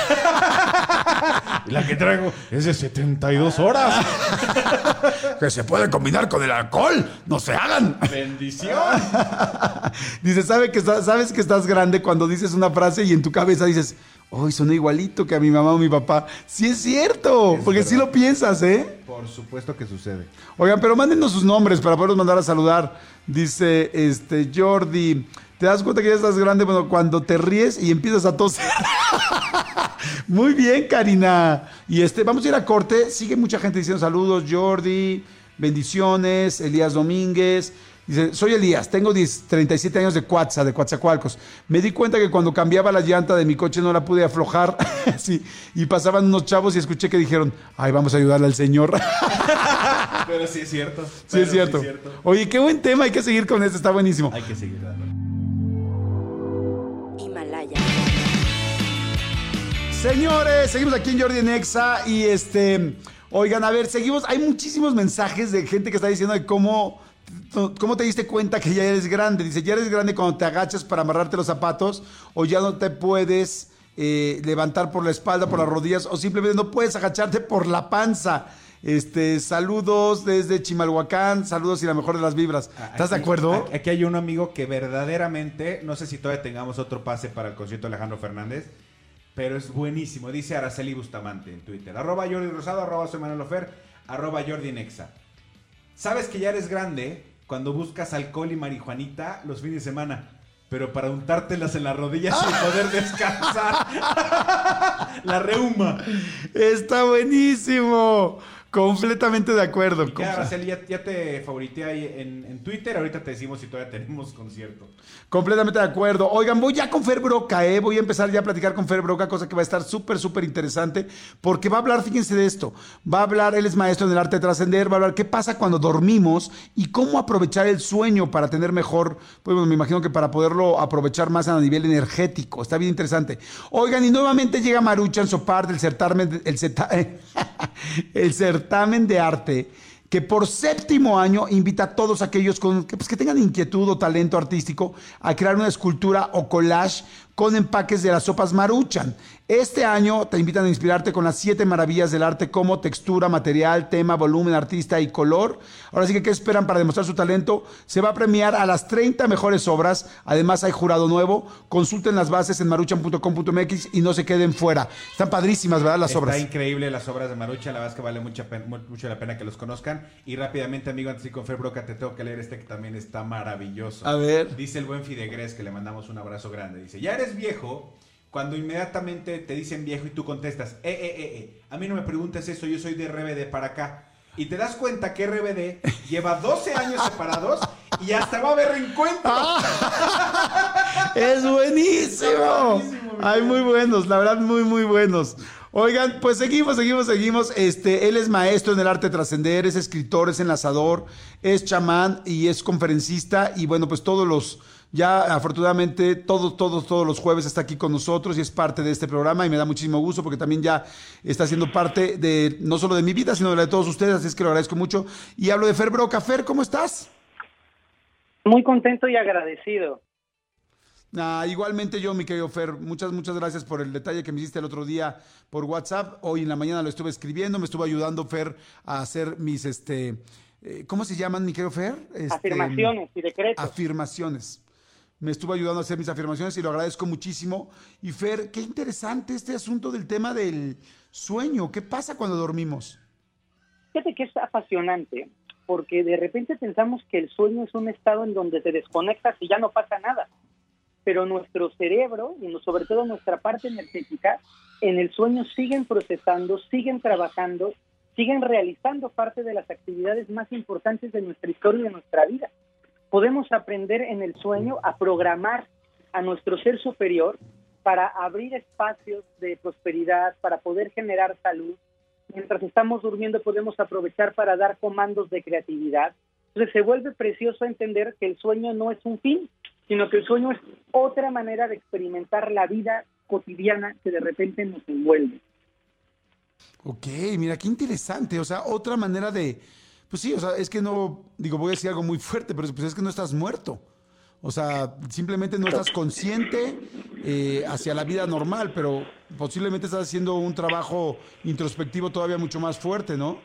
La que traigo es de 72 horas. que se puede combinar con el alcohol. No se hagan. Bendición. Dice, ¿sabe que sabes que estás grande cuando dices una frase y en tu cabeza dices, hoy suena igualito que a mi mamá o mi papá. Sí es cierto, Es porque sí verdad. lo piensas, ¿eh? Por supuesto que sucede. Oigan, pero mándenos sus nombres para poderlos mandar a saludar. Dice este Jordi, ¿te das cuenta que ya estás grande bueno, cuando te ríes y empiezas a toser? Muy bien, Karina. Y este, vamos a ir a corte. Sigue mucha gente diciendo saludos, Jordi, bendiciones, Elías Domínguez. Dice, soy Elías, tengo 10 37 años de Cuatza, de Coatzacoalcos. Me di cuenta que cuando cambiaba la llanta de mi coche no la pude aflojar. sí, y pasaban unos chavos y escuché que dijeron, ay, vamos a ayudarle al señor. Pero sí es cierto. Sí, Pero es cierto. Oye, qué buen tema, hay que seguir con este, está buenísimo. Hay que seguir dando. Señores, seguimos aquí en Jordi en Exa y este, oigan, a ver, seguimos, hay muchísimos mensajes de gente que está diciendo de cómo, cómo te diste cuenta que ya eres grande. Dice, ya eres grande cuando te agachas para amarrarte los zapatos o ya no te puedes eh, levantar por la espalda, por las rodillas o simplemente no puedes agacharte por la panza. Este, saludos desde Chimalhuacán, saludos y la mejor de las vibras. ¿Estás de acuerdo? Aquí, aquí hay un amigo que verdaderamente, no sé si todavía tengamos otro pase para el concierto de Alejandro Fernández, pero es buenísimo. Dice Araceli Bustamante en Twitter. Arroba Jordi Rosado, arroba soy Manuel Ofer, arroba Jordi Nexa. Sabes que ya eres grande cuando buscas alcohol y marihuanita los fines de semana. Pero para untártelas en las rodillas sin poder descansar. La reuma. Está buenísimo. Completamente de acuerdo. Ya, Araceli, ya, ya te favorité ahí en, en Twitter. Ahorita te decimos si todavía tenemos concierto. Completamente de acuerdo. Oigan, voy ya con Fer Broca, ¿eh? Voy a empezar ya a platicar con Fer Broca, cosa que va a estar súper, súper interesante, porque va a hablar, fíjense de esto, va a hablar, él es maestro en el arte de trascender, va a hablar qué pasa cuando dormimos y cómo aprovechar el sueño para tener mejor, pues bueno, me imagino que para poderlo aprovechar más a nivel energético. Está bien interesante. Oigan, y nuevamente llega Maruchan Sopar del certamen, el, el certamen de arte que por séptimo año invita a todos aquellos con, que, pues, que tengan inquietud o talento artístico a crear una escultura o collage con empaques de las sopas Maruchan. Este año te invitan a inspirarte con las siete maravillas del arte como textura, material, tema, volumen, artista y color. Ahora sí que, ¿qué esperan para demostrar su talento? Se va a premiar a las 30 mejores obras. Además, hay jurado nuevo. Consulten las bases en maruchan.com.mx y no se queden fuera. Están padrísimas, ¿verdad? Las obras. Está increíble las obras de Maruchan. La verdad es que vale mucha mucho la pena que los conozcan. Y rápidamente, amigo, antes de con Fer Broca, te tengo que leer este que también está maravilloso. A ver. Dice el buen Fidegres, que le mandamos un abrazo grande. Dice, ya eres viejo cuando inmediatamente te dicen viejo y tú contestas, eh, eh, eh, eh, a mí no me preguntes eso, yo soy de RBD para acá. Y te das cuenta que RBD lleva 12 años separados y hasta va a haber reencuentro. Ah, es buenísimo. Hay muy buenos, la verdad, muy, muy buenos. Oigan, pues seguimos, seguimos, seguimos. Este, él es maestro en el arte de trascender, es escritor, es enlazador, es chamán y es conferencista. Y bueno, pues todos los ya afortunadamente todos, todos, todos los jueves está aquí con nosotros y es parte de este programa y me da muchísimo gusto porque también ya está siendo parte de no solo de mi vida, sino de la de todos ustedes, así es que lo agradezco mucho. Y hablo de Fer Broca. Fer, ¿cómo estás? Muy contento y agradecido. Ah, igualmente yo, mi querido Fer, muchas, muchas gracias por el detalle que me hiciste el otro día por WhatsApp. Hoy en la mañana lo estuve escribiendo, me estuvo ayudando Fer a hacer mis, este, eh, ¿cómo se llaman, mi querido Fer? Este, afirmaciones y decretos. Afirmaciones me estuvo ayudando a hacer mis afirmaciones y lo agradezco muchísimo. Y Fer, qué interesante este asunto del tema del sueño. ¿Qué pasa cuando dormimos? Fíjate que es apasionante, porque de repente pensamos que el sueño es un estado en donde te desconectas y ya no pasa nada. Pero nuestro cerebro y sobre todo nuestra parte energética en el sueño siguen procesando, siguen trabajando, siguen realizando parte de las actividades más importantes de nuestra historia y de nuestra vida podemos aprender en el sueño a programar a nuestro ser superior para abrir espacios de prosperidad, para poder generar salud. Mientras estamos durmiendo podemos aprovechar para dar comandos de creatividad. Entonces se vuelve precioso entender que el sueño no es un fin, sino que el sueño es otra manera de experimentar la vida cotidiana que de repente nos envuelve. Ok, mira, qué interesante. O sea, otra manera de, pues sí, o sea, es que no, digo, voy a decir algo muy fuerte, pero pues es que no estás muerto. O sea, simplemente no estás consciente eh, hacia la vida normal, pero posiblemente estás haciendo un trabajo introspectivo todavía mucho más fuerte, ¿no?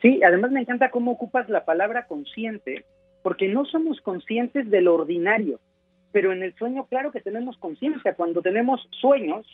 Sí, además me encanta cómo ocupas la palabra consciente, porque no somos conscientes de lo ordinario, pero en el sueño claro que tenemos conciencia. Cuando tenemos sueños,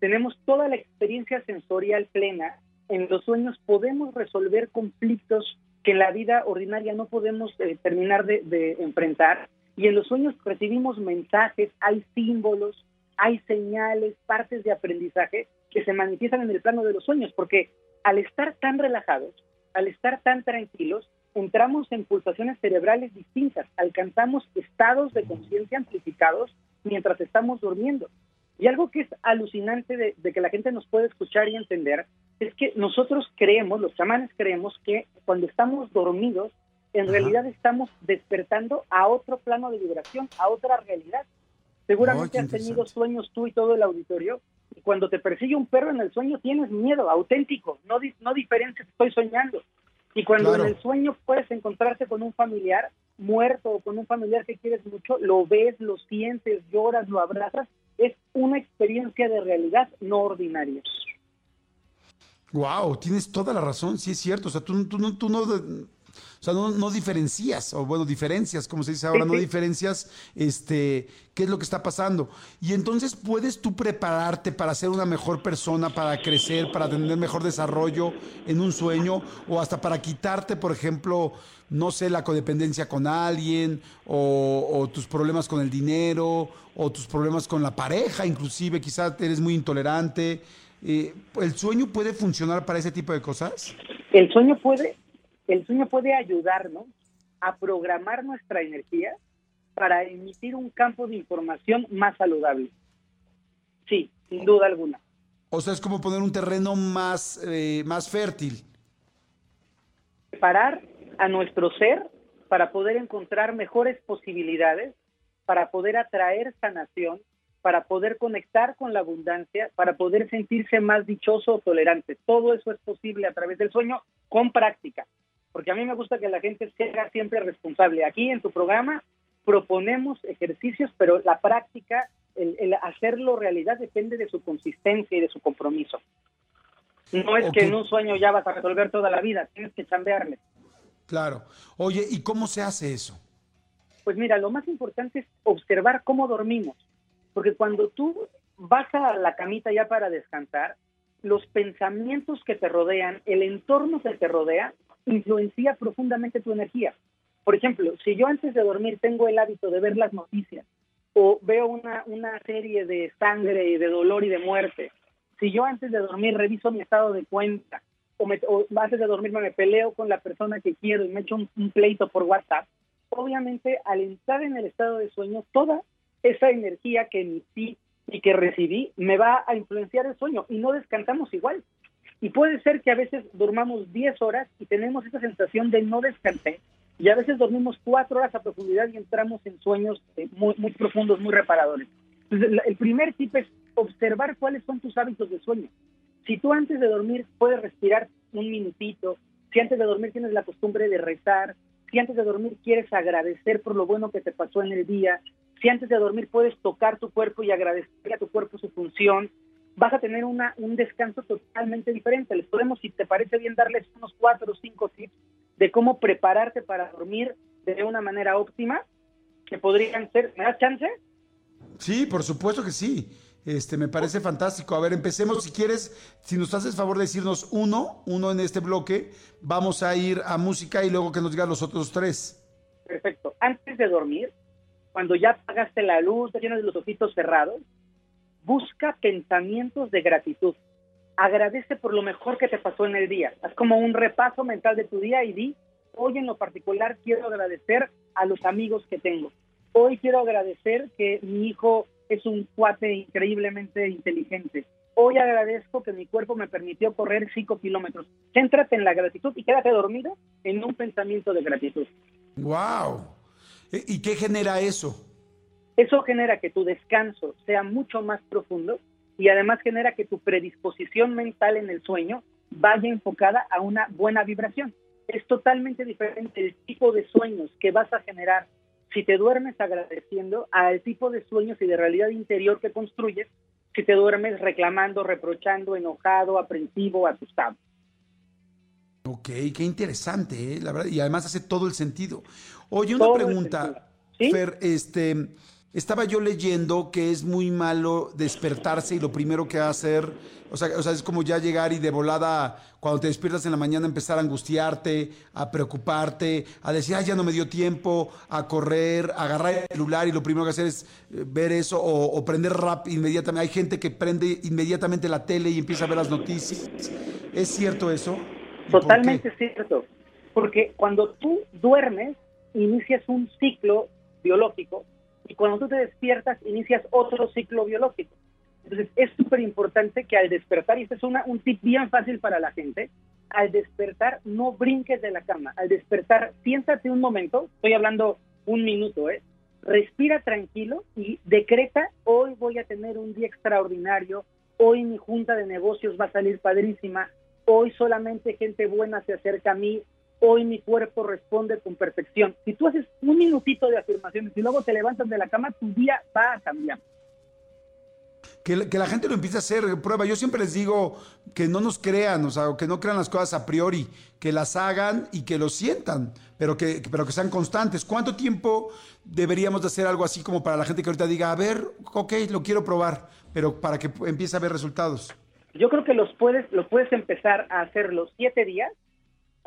tenemos toda la experiencia sensorial plena. En los sueños podemos resolver conflictos que en la vida ordinaria no podemos eh, terminar de, enfrentar. Y en los sueños recibimos mensajes, hay símbolos, hay señales, partes de aprendizaje que se manifiestan en el plano de los sueños, porque al estar tan relajados, al estar tan tranquilos, entramos en pulsaciones cerebrales distintas, alcanzamos estados de conciencia amplificados mientras estamos durmiendo. Y algo que es alucinante de, que la gente nos puede escuchar y entender es que nosotros creemos, los chamanes creemos que cuando estamos dormidos, en realidad estamos despertando a otro plano de vibración, a otra realidad. Seguramente has tenido sueños tú y todo el auditorio, y cuando te persigue un perro en el sueño tienes miedo, auténtico, no, no diferencia, estoy soñando. Y cuando en el sueño puedes encontrarte con un familiar muerto o con un familiar que quieres mucho, lo ves, lo sientes, lloras, lo abrazas, es una experiencia de realidad no ordinaria. Wow, tienes toda la razón, sí es cierto. O sea, tú, tú, tú no, o sea, no, diferencias, o bueno, diferencias, como se dice ahora, no diferencias este, qué es lo que está pasando. Y entonces puedes tú prepararte para ser una mejor persona, para crecer, para tener mejor desarrollo en un sueño, o hasta para quitarte, por ejemplo, no sé, la codependencia con alguien, o, tus problemas con el dinero, o tus problemas con la pareja, inclusive, quizás eres muy intolerante. Eh, ¿El sueño puede funcionar para ese tipo de cosas? El sueño puede, el sueño puede ayudarnos a programar nuestra energía para emitir un campo de información más saludable. Sí, sin duda alguna. O sea, es como poner un terreno más, eh, más fértil. Preparar a nuestro ser para poder encontrar mejores posibilidades, para poder atraer sanación, para poder conectar con la abundancia, para poder sentirse más dichoso o tolerante. Todo eso es posible a través del sueño con práctica, porque a mí me gusta que la gente sea siempre responsable. Aquí en tu programa proponemos ejercicios, pero la práctica el, hacerlo realidad depende de su consistencia y de su compromiso. No es que en un sueño ya vas a resolver toda la vida, tienes que chambearle. Claro. Oye, ¿y cómo se hace eso? Pues mira, lo más importante es observar cómo dormimos, porque cuando tú vas a la camita ya para descansar, los pensamientos que te rodean, el entorno que te rodea, influencia profundamente tu energía. Por ejemplo, si yo antes de dormir tengo el hábito de ver las noticias o veo una, una serie de sangre y de dolor y de muerte, si yo antes de dormir reviso mi estado de cuenta o, antes de dormirme me peleo con la persona que quiero y me echo un, pleito por WhatsApp, obviamente al entrar en el estado de sueño, toda esa energía que emití y que recibí me va a influenciar el sueño y no descansamos igual. Y puede ser que a veces durmamos 10 horas y tenemos esa sensación de no descansar y a veces dormimos 4 horas a profundidad y entramos en sueños eh, muy, muy profundos, muy reparadores. Entonces, el primer tip es observar cuáles son tus hábitos de sueño. Si tú antes de dormir puedes respirar un minutito, si antes de dormir tienes la costumbre de rezar, si antes de dormir quieres agradecer por lo bueno que te pasó en el día, si antes de dormir puedes tocar tu cuerpo y agradecer a tu cuerpo su función, vas a tener una, un descanso totalmente diferente. Les podemos, si te parece bien, darles unos cuatro o cinco tips de cómo prepararte para dormir de una manera óptima, que podrían ser, ¿me das chance? Sí, por supuesto que sí. Este, me parece fantástico. A ver, empecemos si quieres, si nos haces favor de decirnos uno, uno en este bloque, vamos a ir a música y luego que nos digan los otros tres. Perfecto. Antes de dormir, cuando ya apagaste la luz, ya tienes los ojitos cerrados, busca pensamientos de gratitud. Agradece por lo mejor que te pasó en el día. Haz como un repaso mental de tu día y di, hoy en lo particular quiero agradecer a los amigos que tengo. Hoy quiero agradecer que mi hijo es un cuate increíblemente inteligente. Hoy agradezco que mi cuerpo me permitió correr cinco kilómetros. Céntrate en la gratitud y quédate dormido en un pensamiento de gratitud. ¡Wow! ¿Y qué genera eso? Eso genera que tu descanso sea mucho más profundo y además genera que tu predisposición mental en el sueño vaya enfocada a una buena vibración. Es totalmente diferente el tipo de sueños que vas a generar si te duermes agradeciendo al tipo de sueños y de realidad interior que construyes, si te duermes reclamando, reprochando, enojado, aprensivo, asustado. Ok, qué interesante, ¿eh? la verdad, y además hace todo el sentido. Oye, una pregunta, Fer, este, estaba yo leyendo que es muy malo despertarse y lo primero que hacer, o sea, o sea, es como ya llegar y de volada, cuando te despiertas en la mañana, empezar a angustiarte, a preocuparte, a decir, ay, ya no me dio tiempo, a correr, a agarrar el celular y lo primero que hacer es eh, ver eso o, prender rap inmediatamente. Hay gente que prende inmediatamente la tele y empieza a ver las noticias. ¿Es cierto eso? Totalmente cierto. Porque cuando tú duermes, inicias un ciclo biológico y cuando tú te despiertas inicias otro ciclo biológico. Entonces es súper importante que al despertar, y este es un tip bien fácil para la gente, al despertar no brinques de la cama, al despertar siéntate un momento, estoy hablando un minuto, ¿eh? respira tranquilo y decreta, hoy voy a tener un día extraordinario, hoy mi junta de negocios va a salir padrísima, hoy solamente gente buena se acerca a mí, hoy mi cuerpo responde con perfección. Si tú haces un minutito de afirmaciones y luego te levantas de la cama, tu día va a cambiar. Que, la gente lo empiece a hacer, prueba. Yo siempre les digo que no nos crean, o sea, que no crean las cosas a priori, que las hagan y que lo sientan, pero que, pero que sean constantes. ¿Cuánto tiempo deberíamos de hacer algo así como para la gente que ahorita diga, a ver, ok, lo quiero probar, pero para que empiece a ver resultados? Yo creo que los puedes, lo puedes empezar a hacer los siete días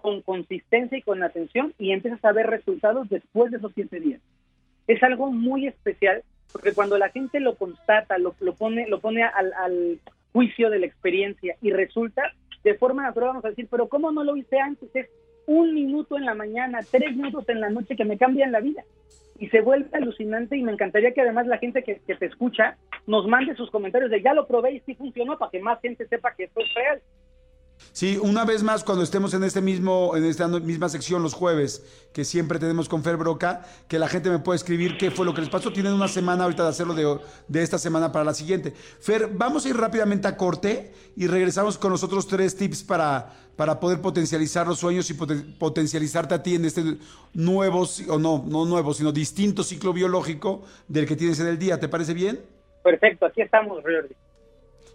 con consistencia y con atención y empiezas a ver resultados después de esos siete días. Es algo muy especial porque cuando la gente lo constata, lo, lo pone, lo pone al, al, juicio de la experiencia y resulta, de forma natural vamos a decir, pero ¿cómo no lo hice antes? Es un minuto en la mañana, tres minutos en la noche que me cambian la vida. Y se vuelve alucinante y me encantaría que además la gente que, que te escucha nos mande sus comentarios de ya lo probé y sí funcionó para que más gente sepa que esto es real. Sí, una vez más, cuando estemos en este mismo, en esta misma sección los jueves, que siempre tenemos con Fer Broca, que la gente me puede escribir qué fue lo que les pasó. Tienen una semana ahorita de hacerlo de, de esta semana para la siguiente. Fer, vamos a ir rápidamente a corte y regresamos con los otros tres tips para, para poder potencializar los sueños y potencializarte a ti en este nuevo, o no, no nuevo, sino distinto ciclo biológico del que tienes en el día. ¿Te parece bien? Perfecto, aquí estamos, Jordi.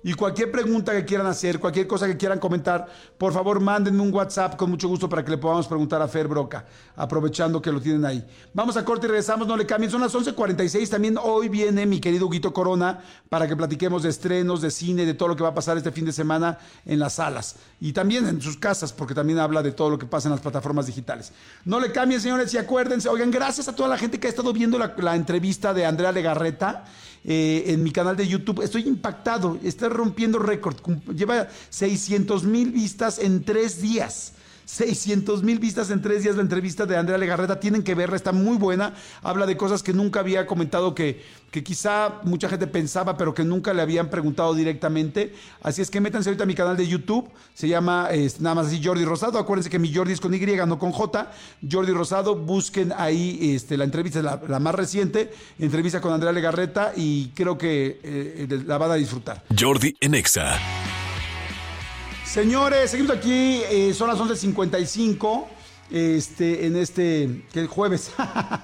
Y cualquier pregunta que quieran hacer, cualquier cosa que quieran comentar, por favor mándenme un WhatsApp con mucho gusto para que le podamos preguntar a Fer Broca, aprovechando que lo tienen ahí. Vamos a corte y regresamos, no le cambien, son las 11.46. También hoy viene mi querido Huguito Corona para que platiquemos de estrenos, de cine, de todo lo que va a pasar este fin de semana en las salas y también en sus casas, porque también habla de todo lo que pasa en las plataformas digitales. No le cambien, señores, y acuérdense, oigan, gracias a toda la gente que ha estado viendo la entrevista de Andrea Legarreta. Eh, en mi canal de YouTube. Estoy impactado, está rompiendo récord. Lleva 600 mil vistas en tres días. 600 mil vistas en tres días la entrevista de Andrea Legarreta. Tienen que verla, está muy buena. Habla de cosas que nunca había comentado, que, que quizá mucha gente pensaba, pero que nunca le habían preguntado directamente. Así es que métanse ahorita a mi canal de YouTube. Se llama nada más así Jordi Rosado. Acuérdense que mi Jordi es con Y, no con J. Jordi Rosado, busquen ahí este, la entrevista, la, más reciente, entrevista con Andrea Legarreta y creo que eh, la van a disfrutar. Jordi Enexa. Señores, seguimos aquí, eh, son las 11.55 este, en este que jueves.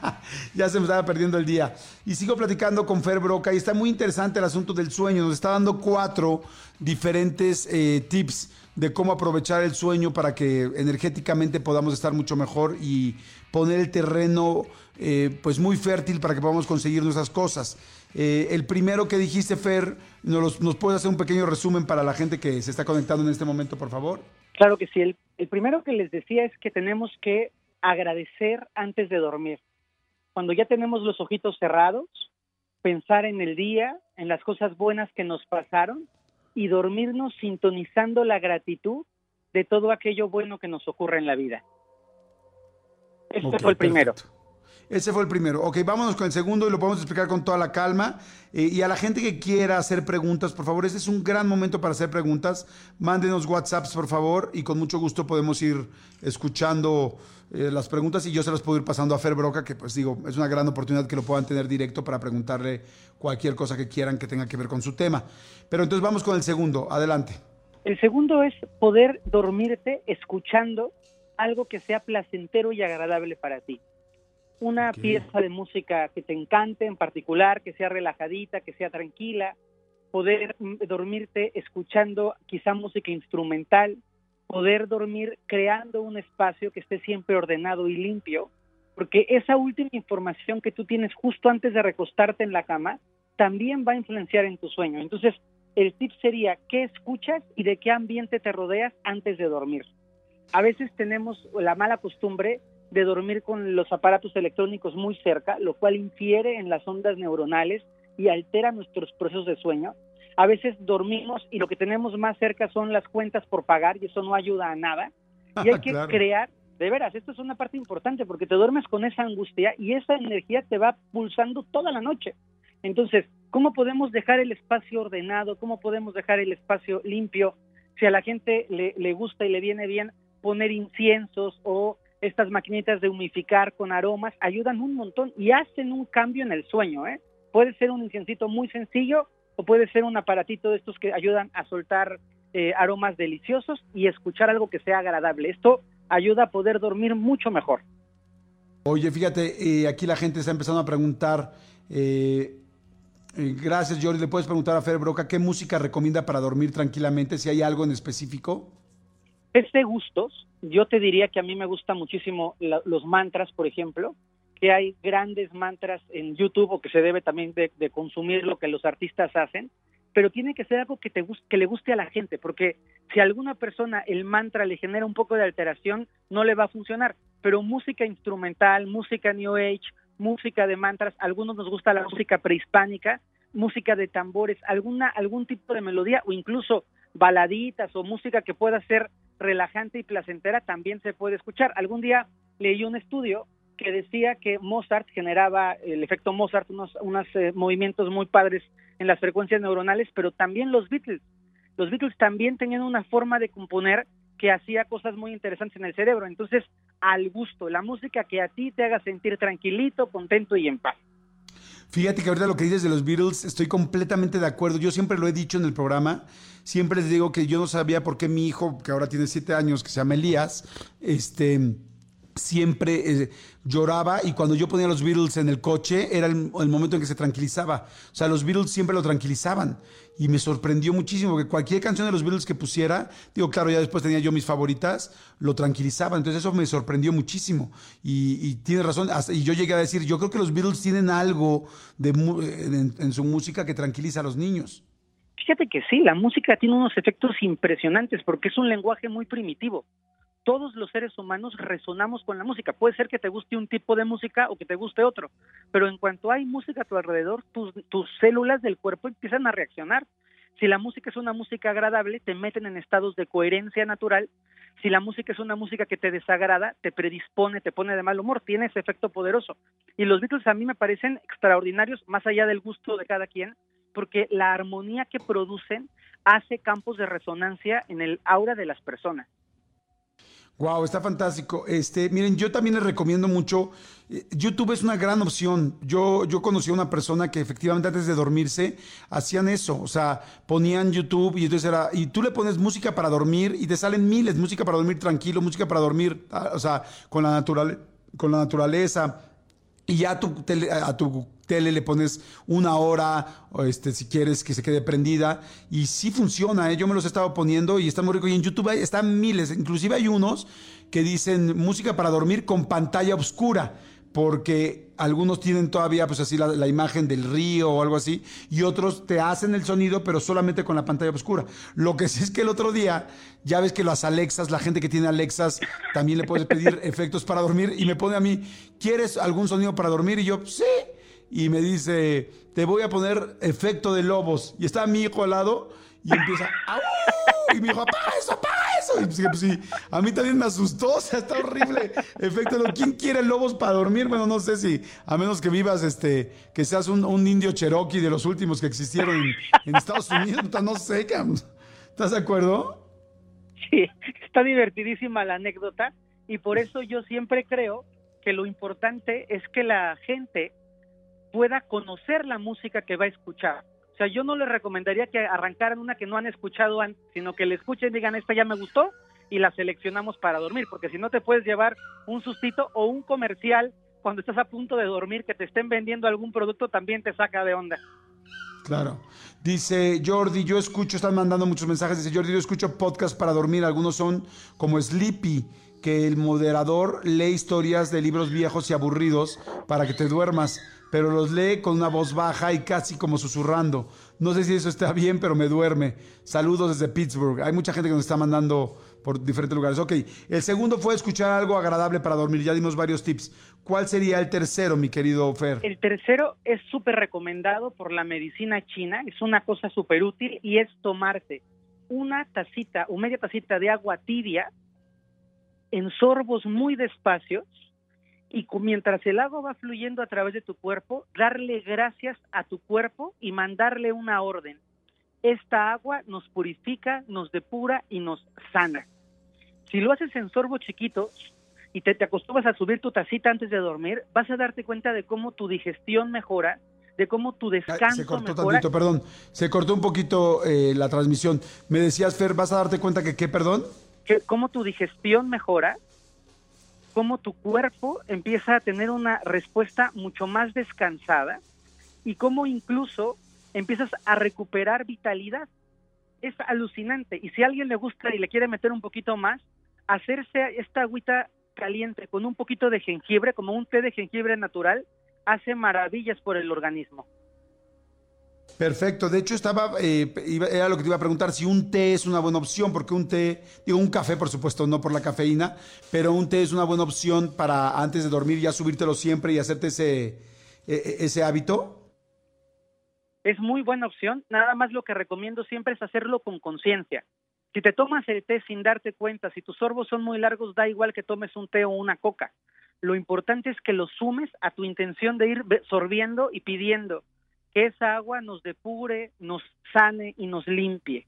ya se me estaba perdiendo el día. Y sigo platicando con Fer Broca y está muy interesante el asunto del sueño. Nos está dando cuatro diferentes eh, tips de cómo aprovechar el sueño para que energéticamente podamos estar mucho mejor y poner el terreno eh, pues muy fértil para que podamos conseguir nuestras cosas. Eh, el primero que dijiste, Fer, ¿nos, ¿nos puedes hacer un pequeño resumen para la gente que se está conectando en este momento, por favor? Claro que sí. El, primero que les decía es que tenemos que agradecer antes de dormir. Cuando ya tenemos los ojitos cerrados, pensar en el día, en las cosas buenas que nos pasaron y dormirnos sintonizando la gratitud de todo aquello bueno que nos ocurre en la vida. Este fue el primero. Ese fue el primero. Ok, vámonos con el segundo y lo podemos explicar con toda la calma. Eh, y a la gente que quiera hacer preguntas, por favor, este es un gran momento para hacer preguntas. Mándenos WhatsApps, por favor, y con mucho gusto podemos ir escuchando eh, las preguntas y yo se las puedo ir pasando a Fer Broca, que pues digo, es una gran oportunidad que lo puedan tener directo para preguntarle cualquier cosa que quieran que tenga que ver con su tema. Pero entonces vamos con el segundo. Adelante. El segundo es poder dormirte escuchando algo que sea placentero y agradable para ti una pieza de música que te encante en particular, que sea relajadita, que sea tranquila, poder mm, dormirte escuchando quizá música instrumental, poder dormir creando un espacio que esté siempre ordenado y limpio, porque esa última información que tú tienes justo antes de recostarte en la cama también va a influenciar en tu sueño. Entonces, el tip sería qué escuchas y de qué ambiente te rodeas antes de dormir. A veces tenemos la mala costumbre de dormir con los aparatos electrónicos muy cerca, lo cual infiere en las ondas neuronales y altera nuestros procesos de sueño. A veces dormimos y lo que tenemos más cerca son las cuentas por pagar y eso no ayuda a nada. Y hay que crear, de veras, esto es una parte importante porque te duermes con esa angustia y esa energía te va pulsando toda la noche. Entonces, ¿cómo podemos dejar el espacio ordenado? ¿Cómo podemos dejar el espacio limpio? Si a la gente le, le gusta y le viene bien poner inciensos o estas maquinitas de humificar con aromas ayudan un montón y hacen un cambio en el sueño. ¿eh? Puede ser un inciencito muy sencillo o puede ser un aparatito de estos que ayudan a soltar eh, aromas deliciosos y escuchar algo que sea agradable. Esto ayuda a poder dormir mucho mejor. Oye, fíjate, eh, aquí la gente está empezando a preguntar. Eh, gracias, Jordi. ¿Le puedes preguntar a Fer Broca qué música recomienda para dormir tranquilamente? Si hay algo en específico. Es de gustos. Yo te diría que a mí me gusta muchísimo los mantras, por ejemplo, que hay grandes mantras en YouTube o que se debe también de, consumir lo que los artistas hacen, pero tiene que ser algo que, te, que le guste a la gente, porque si a alguna persona el mantra le genera un poco de alteración, no le va a funcionar. Pero música instrumental, música New Age, música de mantras, a algunos nos gusta la música prehispánica, música de tambores, alguna, algún tipo de melodía o incluso baladitas o música que pueda ser relajante y placentera también se puede escuchar. Algún día leí un estudio que decía que Mozart generaba el efecto Mozart, unos, unos eh, movimientos muy padres en las frecuencias neuronales, pero también los Beatles. Los Beatles también tenían una forma de componer que hacía cosas muy interesantes en el cerebro. Entonces, al gusto, la música que a ti te haga sentir tranquilito, contento y en paz. Fíjate que ahorita lo que dices de los Beatles, estoy completamente de acuerdo. Yo siempre lo he dicho en el programa. Siempre les digo que yo no sabía por qué mi hijo, que ahora tiene siete años, que se llama Elías, este, siempre eh, lloraba y cuando yo ponía los Beatles en el coche era el, el, momento en que se tranquilizaba. O sea, los Beatles siempre lo tranquilizaban y me sorprendió muchísimo que cualquier canción de los Beatles que pusiera, digo, claro, ya después tenía yo mis favoritas, lo tranquilizaban. Entonces eso me sorprendió muchísimo y, y tiene razón. Hasta, y yo llegué a decir, yo creo que los Beatles tienen algo de, en, en su música que tranquiliza a los niños. Fíjate que sí, la música tiene unos efectos impresionantes porque es un lenguaje muy primitivo todos los seres humanos resonamos con la música. Puede ser que te guste un tipo de música o que te guste otro, pero en cuanto hay música a tu alrededor, tus, células del cuerpo empiezan a reaccionar. Si la música es una música agradable, te meten en estados de coherencia natural. Si la música es una música que te desagrada, te predispone, te pone de mal humor, tiene ese efecto poderoso. Y los Beatles a mí me parecen extraordinarios, más allá del gusto de cada quien, porque la armonía que producen hace campos de resonancia en el aura de las personas. Wow, está fantástico. Este, miren, yo también les recomiendo mucho. eh, YouTube es una gran opción. Yo, yo conocí a una persona que efectivamente antes de dormirse hacían eso. O sea, ponían YouTube y entonces era. Y tú le pones música para dormir y te salen miles. Música para dormir tranquilo, música para dormir, ah, o sea, con la, natural, con la naturaleza. Y ya a tu, tele, a tu tele le pones una hora, o este, si quieres que se quede prendida. Y sí funciona, ¿eh? yo me los he estado poniendo y está muy rico. Y en YouTube hay, están miles, inclusive hay unos que dicen música para dormir con pantalla oscura porque algunos tienen todavía pues así la, la, imagen del río o algo así y otros te hacen el sonido pero solamente con la pantalla oscura. Lo que sí es que el otro día ya ves que las Alexas, la gente que tiene Alexas también le puedes pedir efectos para dormir y me pone a mí, ¿quieres algún sonido para dormir? Y yo, sí. Y me dice, te voy a poner efecto de lobos. Y está mi hijo al lado y empieza, ¡Au! y me dijo, apaga eso, apaga eso. Y pues, pues, sí, a mí también me asustó, o sea, está horrible. Efecto, ¿quién quiere lobos para dormir? Bueno, no sé si, a menos que vivas, este, que seas un, indio cherokee de los últimos que existieron en, en Estados Unidos, no sé, ¿estás de acuerdo? Sí, está divertidísima la anécdota y por eso yo siempre creo que lo importante es que la gente pueda conocer la música que va a escuchar. O sea, yo no les recomendaría que arrancaran una que no han escuchado antes, sino que le escuchen y digan, esta ya me gustó y la seleccionamos para dormir, porque si no te puedes llevar un sustito o un comercial cuando estás a punto de dormir que te estén vendiendo algún producto también te saca de onda. Claro. Dice Jordi, yo escucho, están mandando muchos mensajes, dice Jordi, yo escucho podcast para dormir, algunos son como Sleepy, que el moderador lee historias de libros viejos y aburridos para que te duermas, pero los lee con una voz baja y casi como susurrando. No sé si eso está bien, pero me duerme. Saludos desde Pittsburgh. Hay mucha gente que nos está mandando por diferentes lugares. Ok, el segundo fue escuchar algo agradable para dormir. Ya dimos varios tips. ¿Cuál sería el tercero, mi querido Fer? El tercero es súper recomendado por la medicina china. Es una cosa súper útil y es tomarte una tacita o media tacita de agua tibia en sorbos muy despacios y mientras el agua va fluyendo a través de tu cuerpo, darle gracias a tu cuerpo y mandarle una orden. Esta agua nos purifica, nos depura y nos sana. Si lo haces en sorbo chiquito y te, te acostumbras a subir tu tacita antes de dormir, vas a darte cuenta de cómo tu digestión mejora, de cómo tu descanso Se cortó mejora. tantito, perdón. Se cortó un poquito eh, la transmisión. Me decías, Fer, ¿vas a darte cuenta que qué, perdón? Que, cómo tu digestión mejora, cómo tu cuerpo empieza a tener una respuesta mucho más descansada y cómo incluso empiezas a recuperar vitalidad. Es alucinante. Y si a alguien le gusta y le quiere meter un poquito más, hacerse esta agüita caliente con un poquito de jengibre, como un té de jengibre natural, hace maravillas por el organismo. Perfecto. De hecho, estaba, eh, era lo que te iba a preguntar, si un té es una buena opción, porque un té, digo, un café, por supuesto, no por la cafeína, pero un té es una buena opción para antes de dormir ya subírtelo siempre y hacerte ese, e, ese hábito. Es muy buena opción. Nada más lo que recomiendo siempre es hacerlo con conciencia. Si te tomas el té sin darte cuenta, si tus sorbos son muy largos, da igual que tomes un té o una coca. Lo importante es que lo sumes a tu intención de ir sorbiendo y pidiendo que esa agua nos depure, nos sane y nos limpie.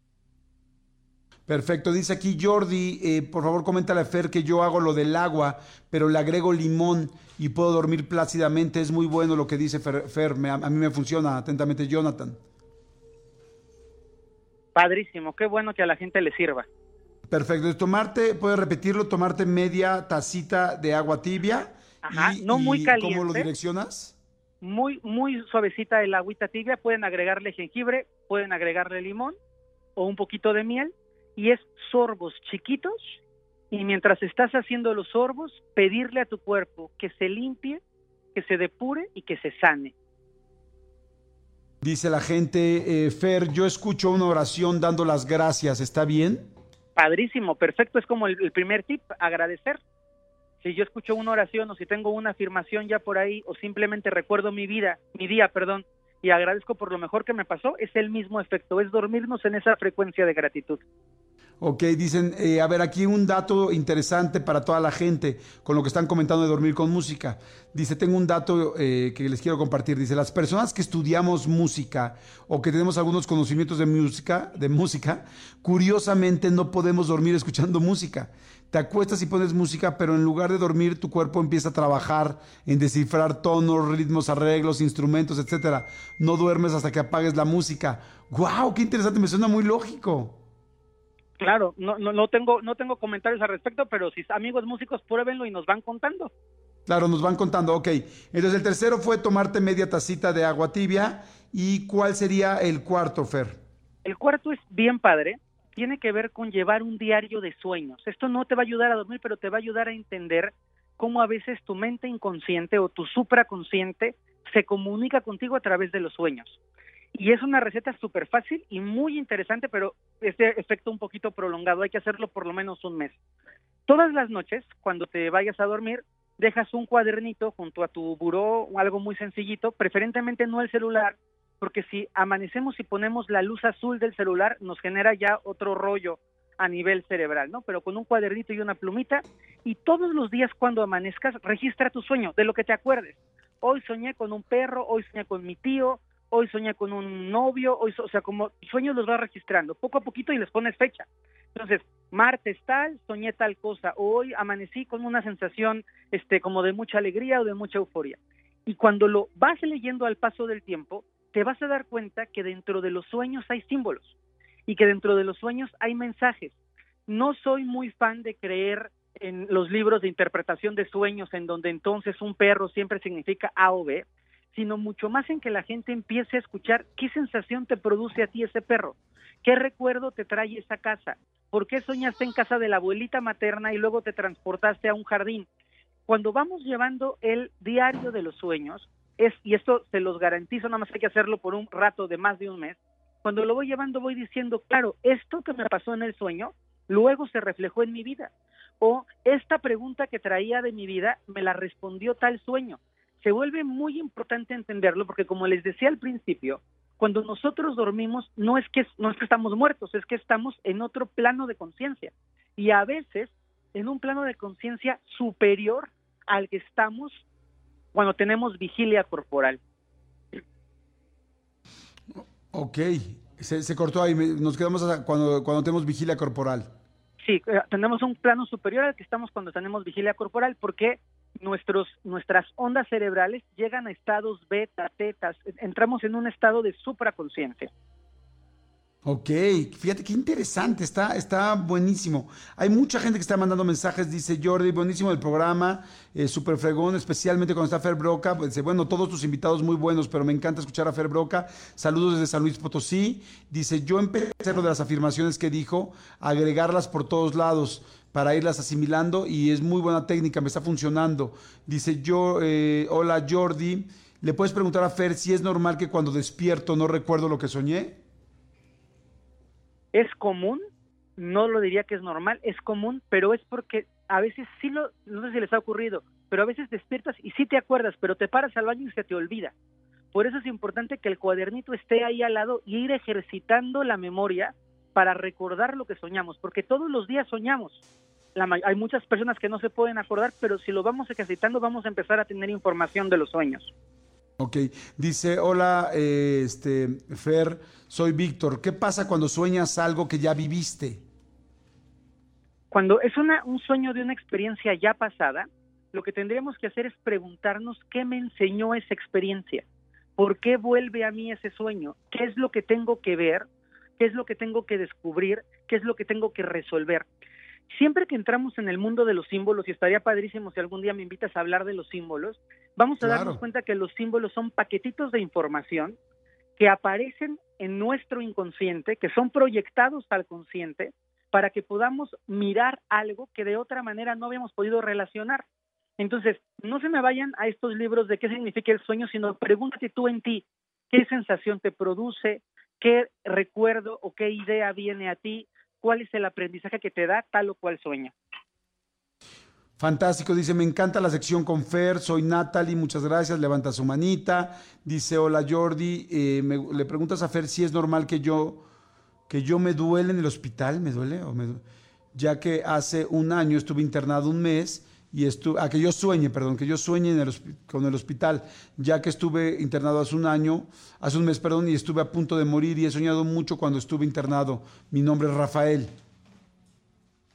Perfecto, dice aquí Jordi, eh, por favor coméntale a Fer que yo hago lo del agua, pero le agrego limón y puedo dormir plácidamente. Es muy bueno lo que dice Fer, Fer. Me, a, mí me funciona atentamente Jonathan. Padrísimo, qué bueno que a la gente le sirva. Perfecto. Tomarte, puedes repetirlo, tomarte media tacita de agua tibia. Ajá, no muy caliente. ¿Cómo lo direccionas? Muy, muy suavecita el agüita tibia. Pueden agregarle jengibre, pueden agregarle limón o un poquito de miel. Y es sorbos chiquitos. Y mientras estás haciendo los sorbos, pedirle a tu cuerpo que se limpie, que se depure y que se sane. Dice la gente, eh, Fer, yo escucho una oración dando las gracias, ¿está bien? Padrísimo, perfecto, es como el, primer tip, agradecer. Si yo escucho una oración o si tengo una afirmación ya por ahí o simplemente recuerdo mi vida, mi día, perdón, y agradezco por lo mejor que me pasó, es el mismo efecto, es dormirnos en esa frecuencia de gratitud. Ok, dicen, eh, a ver, aquí un dato interesante para toda la gente con lo que están comentando de dormir con música. Dice, tengo un dato eh, que les quiero compartir. Dice, las personas que estudiamos música o que tenemos algunos conocimientos de música, de música, curiosamente no podemos dormir escuchando música. Te acuestas y pones música, pero en lugar de dormir, tu cuerpo empieza a trabajar en descifrar tonos, ritmos, arreglos, instrumentos, etcétera. No duermes hasta que apagues la música. ¡Wow! ¡Qué interesante! Me suena muy lógico. Claro, no, no, no, tengo, no tengo comentarios al respecto, pero si amigos músicos, pruébenlo y nos van contando. Claro, nos van contando, ok. Entonces el tercero fue tomarte media tacita de agua tibia. ¿Y cuál sería el cuarto, Fer? El cuarto es bien padre, tiene que ver con llevar un diario de sueños. Esto no te va a ayudar a dormir, pero te va a ayudar a entender cómo a veces tu mente inconsciente o tu supraconsciente se comunica contigo a través de los sueños. Y es una receta súper fácil y muy interesante, pero este efecto un poquito prolongado. Hay que hacerlo por lo menos un mes. Todas las noches, cuando te vayas a dormir, dejas un cuadernito junto a tu buró algo muy sencillito, preferentemente no el celular, porque si amanecemos y ponemos la luz azul del celular, nos genera ya otro rollo a nivel cerebral, ¿no? Pero con un cuadernito y una plumita, y todos los días cuando amanezcas, registra tu sueño, de lo que te acuerdes. Hoy soñé con un perro, hoy soñé con mi tío, hoy sueña con un novio, hoy, o sea, como sueños los va registrando poco a poquito y les pones fecha. Entonces, martes tal, soñé tal cosa, hoy amanecí con una sensación este como de mucha alegría o de mucha euforia. Y cuando lo vas leyendo al paso del tiempo, te vas a dar cuenta que dentro de los sueños hay símbolos y que dentro de los sueños hay mensajes. No soy muy fan de creer en los libros de interpretación de sueños en donde entonces un perro siempre significa A o B, sino mucho más en que la gente empiece a escuchar qué sensación te produce a ti ese perro, qué recuerdo te trae esa casa, por qué soñaste en casa de la abuelita materna y luego te transportaste a un jardín. Cuando vamos llevando el diario de los sueños, es, y esto se los garantizo, nada más hay que hacerlo por un rato de más de un mes, cuando lo voy llevando voy diciendo, claro, esto que me pasó en el sueño, luego se reflejó en mi vida. O esta pregunta que traía de mi vida me la respondió tal sueño se vuelve muy importante entenderlo porque como les decía al principio, cuando nosotros dormimos no es que no es que estamos muertos, es que estamos en otro plano de conciencia y a veces en un plano de conciencia superior al que estamos cuando tenemos vigilia corporal. Ok, se, cortó ahí, nos quedamos cuando, cuando tenemos vigilia corporal. Sí, eh, tenemos un plano superior al que estamos cuando tenemos vigilia corporal, porque nuestros, nuestras ondas cerebrales llegan a estados beta, tetas, entramos en un estado de supraconsciencia. Ok, fíjate qué interesante, está, está buenísimo. Hay mucha gente que está mandando mensajes, dice Jordi, buenísimo el programa, eh, súper fregón, especialmente cuando está Fer Broca. Pues, dice, bueno, todos tus invitados muy buenos, pero me encanta escuchar a Fer Broca. Saludos desde San Luis Potosí. Dice, yo empecé a hacer lo de las afirmaciones que dijo, agregarlas por todos lados para irlas asimilando y es muy buena técnica, me está funcionando. Dice yo, eh, hola Jordi, ¿le puedes preguntar a Fer si es normal que cuando despierto no recuerdo lo que soñé? Es común, no lo diría que es normal, es común, pero es porque a veces sí lo, no sé si les ha ocurrido, pero a veces despiertas y sí te acuerdas, pero te paras al baño y se te olvida. Por eso es importante que el cuadernito esté ahí al lado y ir ejercitando la memoria para recordar lo que soñamos, porque todos los días soñamos. hay muchas personas que no se pueden acordar, pero si lo vamos ejercitando vamos a empezar a tener información de los sueños. Ok, dice, hola, eh, este, Fer, soy Víctor. ¿Qué pasa cuando sueñas algo que ya viviste? Cuando es una, un sueño de una experiencia ya pasada, lo que tendríamos que hacer es preguntarnos qué me enseñó esa experiencia, por qué vuelve a mí ese sueño, qué es lo que tengo que ver qué es lo que tengo que descubrir qué es lo que tengo que resolver. Siempre que entramos en el mundo de los símbolos, y estaría padrísimo si algún día me invitas a hablar de los símbolos, vamos a darnos cuenta que los símbolos son paquetitos de información que aparecen en nuestro inconsciente, que son proyectados al consciente, para que podamos mirar algo que de otra manera no habíamos podido relacionar. Entonces, no se me vayan a estos libros de qué significa el sueño, sino pregúntate tú en ti, qué sensación te produce, qué recuerdo o qué idea viene a ti, cuál es el aprendizaje que te da tal o cual sueño. Fantástico, dice, me encanta la sección con Fer, soy Natalie, muchas gracias, levanta su manita. Dice, hola Jordi, eh, le preguntas a Fer si es normal que yo, que yo me duele en el hospital, ¿me duele? O me Ya que hace un año estuve internado un mes y estuve, a que yo sueñe, perdón, que yo sueñe con el hospital, ya que estuve internado hace un año, hace un mes, perdón, y estuve a punto de morir y he soñado mucho cuando estuve internado. Mi nombre es Rafael.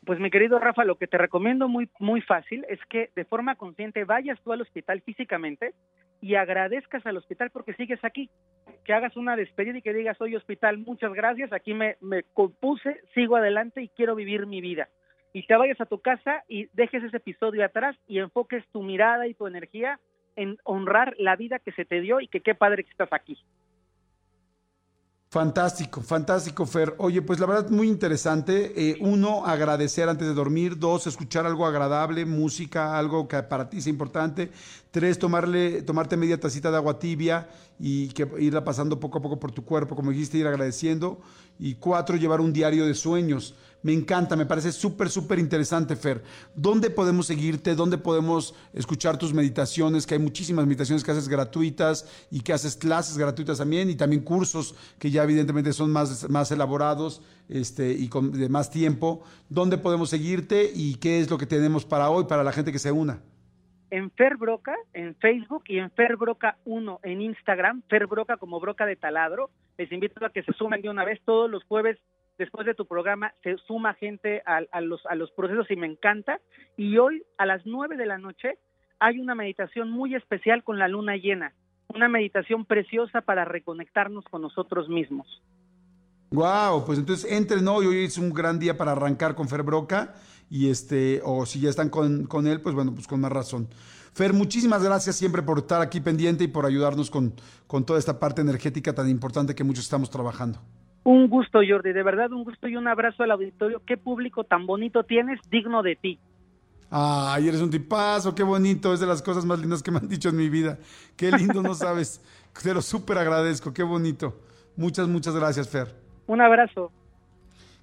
Pues mi querido Rafa, lo que te recomiendo muy, muy fácil es que de forma consciente vayas tú al hospital físicamente y agradezcas al hospital porque sigues aquí. Que hagas una despedida y que digas, oye hospital, muchas gracias, aquí me, me compuse, sigo adelante y quiero vivir mi vida. Y te vayas a tu casa y dejes ese episodio atrás y enfoques tu mirada y tu energía en honrar la vida que se te dio y que qué padre que estás aquí. Fantástico, fantástico, Fer. Oye, pues la verdad muy interesante. Eh, uno, agradecer antes de dormir. Dos, escuchar algo agradable, música, algo que para ti sea importante. Tres, tomarle, tomarte media tacita de agua tibia y que irla pasando poco a poco por tu cuerpo, como dijiste, ir agradeciendo. Y cuatro, llevar un diario de sueños. Me encanta, me parece súper, súper interesante, Fer. ¿Dónde podemos seguirte? ¿Dónde podemos escuchar tus meditaciones? Que hay muchísimas meditaciones que haces gratuitas y que haces clases gratuitas también y también cursos que ya evidentemente son más, más elaborados este, y con de más tiempo. ¿Dónde podemos seguirte y qué es lo que tenemos para hoy, para la gente que se una? en Fer Broca, en Facebook y en Fer Broca 1 en Instagram, Fer Broca como Broca de Taladro. Les invito a que se sumen de una vez todos los jueves después de tu programa se suma gente a, los, a los procesos y me encanta. Y hoy a las nueve de la noche hay una meditación muy especial con la luna llena, una meditación preciosa para reconectarnos con nosotros mismos. Wow, pues entonces entren hoy, hoy es un gran día para arrancar con Fer Broca y este, o si ya están con, con él, pues bueno, pues con más razón. Fer, muchísimas gracias siempre por estar aquí pendiente y por ayudarnos con, con toda esta parte energética tan importante que muchos estamos trabajando. Un gusto, Jordi, de verdad un gusto y un abrazo al auditorio. Qué público tan bonito tienes, digno de ti. Ay, eres un tipazo, qué bonito, es de las cosas más lindas que me han dicho en mi vida. Qué lindo, no sabes. Te lo súper agradezco, qué bonito. Muchas, muchas gracias, Fer. Un abrazo.